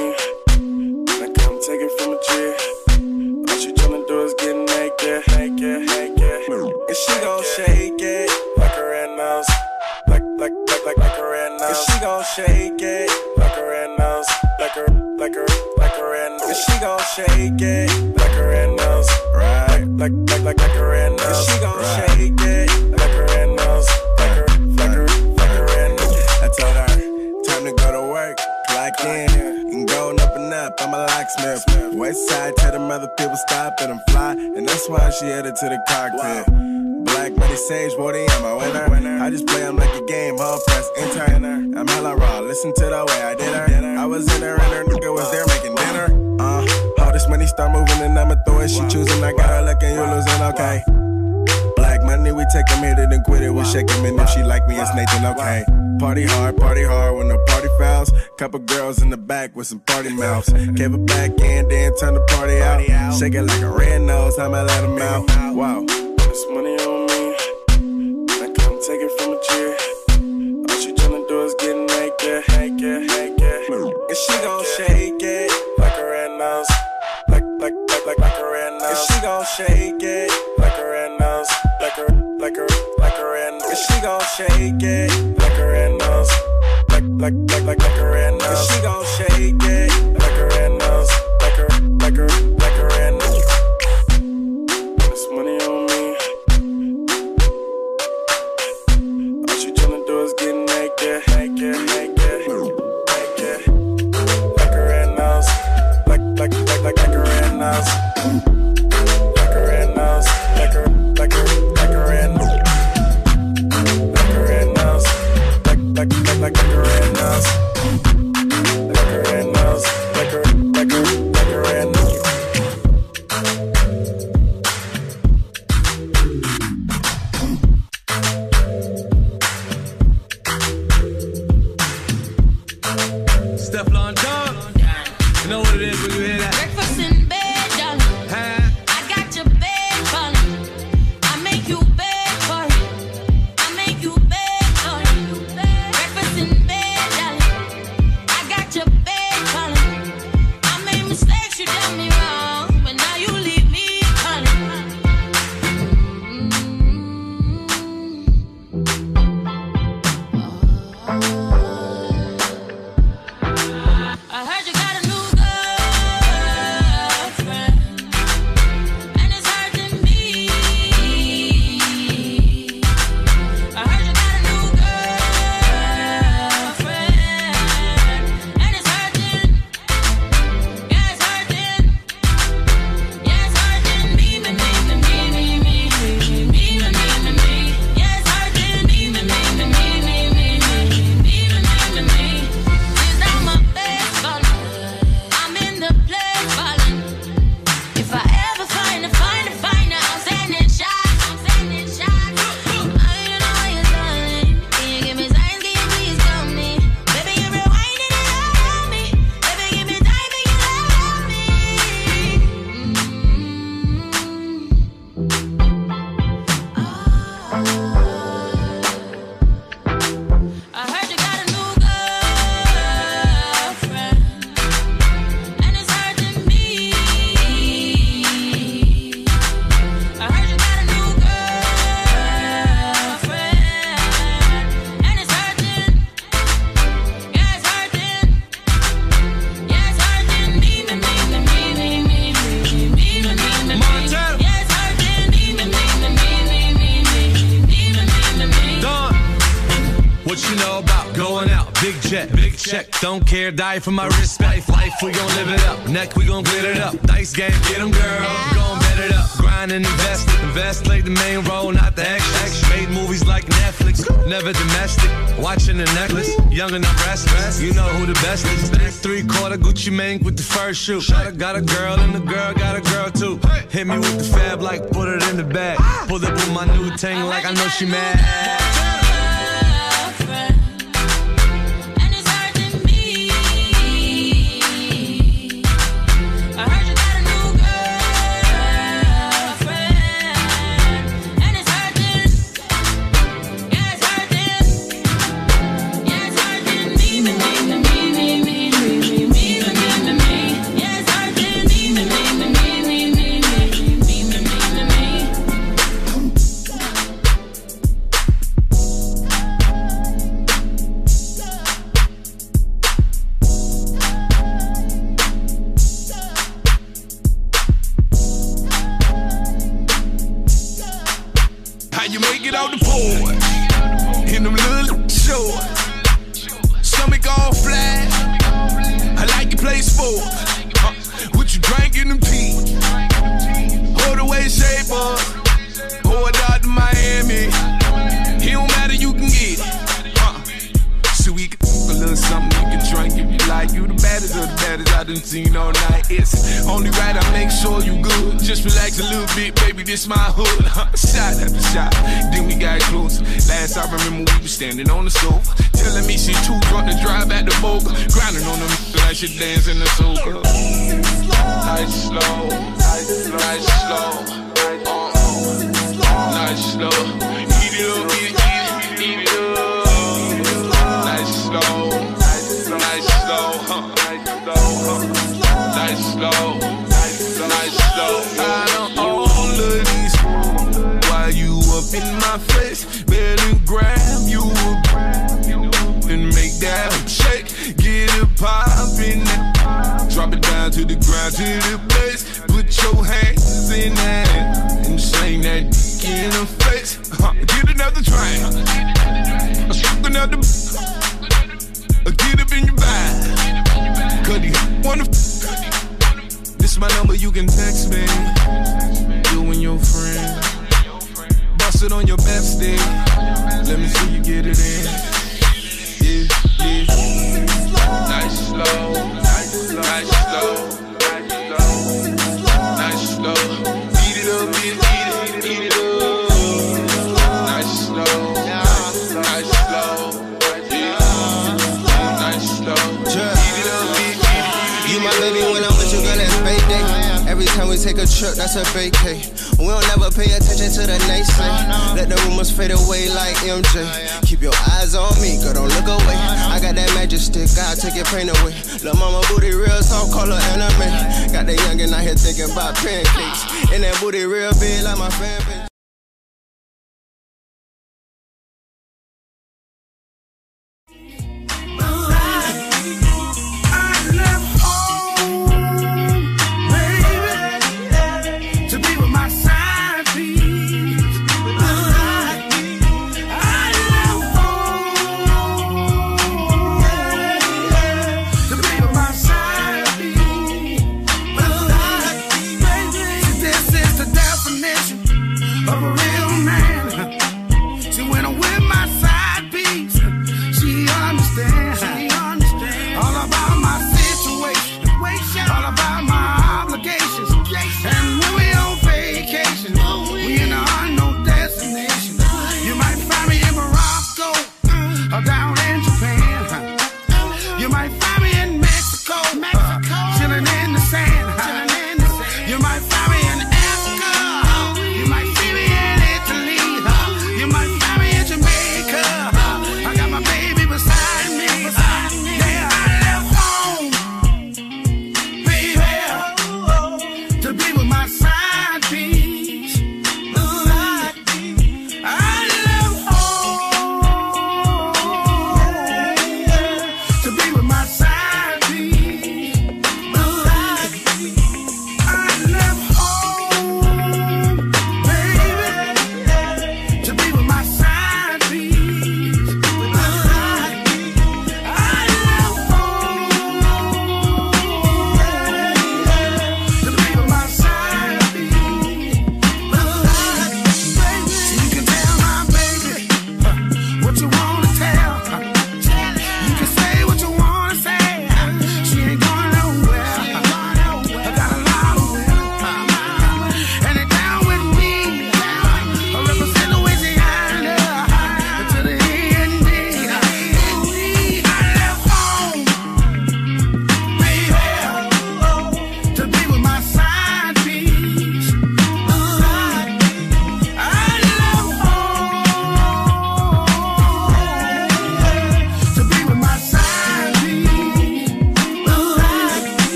from the gym. But she jumping through us getting naked, naked, naked. And she gon' shake it like a red nose. Like, like, like, like, like a red nose. And she gon' shake it like a red nose. Like a, like a, like a red nose. And she gon' shake it like a red nose. Right. Like, like, like, like a red nose. And she gon' shake it. Mouth, I'm a locksmith. West side, tell them other people stop and I'm fly. And that's why she headed to the cockpit. Black money sage, what am I winner? I just play 'em like a game, hard press, enter. I'm hella raw, listen to the way I did her. I was in there and her nigga was there making dinner. Uh, all this money start moving and I'ma throw it. She choosing, I got her looking, you losing, okay. Money, we take 'em, hit it and quit it. We shake 'em and if she like me, it's Nathan, okay. Party hard, party hard when the party fouls. Couple girls in the back with some party mouths. Gave it back in, then turn the party out. Shake it like a red nose, I'ma let 'em out. Wow. Put this money on me. I come take it from a G. All she tryna do is get naked, naked, naked. And she gon' shake it like a red nose. Like, like, like, like, like a red nose. And she gon' shake it like her, like her in Cause she gon' shake it, like her in us. Like, like, like, like, like her in us. Cause she gon' shake it, like her in us. Like her, like her, like her in us. This money on me. All she tryna do is get naked, naked, naked, naked. Like her in us. Like, like, like, like, like her in us. Don't die for my respect. Life, we gon' live it up. Neck, we gon' glitter it up. Dice game, get 'em, girl. Gon' bet it up. Grind and invest. Invest, play the main role, not the extra. Made movies like Netflix, never domestic. Watching the necklace, young and I'm restless. You know who the best is. Back three quarter Gucci Mane with the first shoe. Got a, got a girl and the girl got a girl too. Hit me with the fab like put it in the bag. Pull up with my new thing like I know she mad.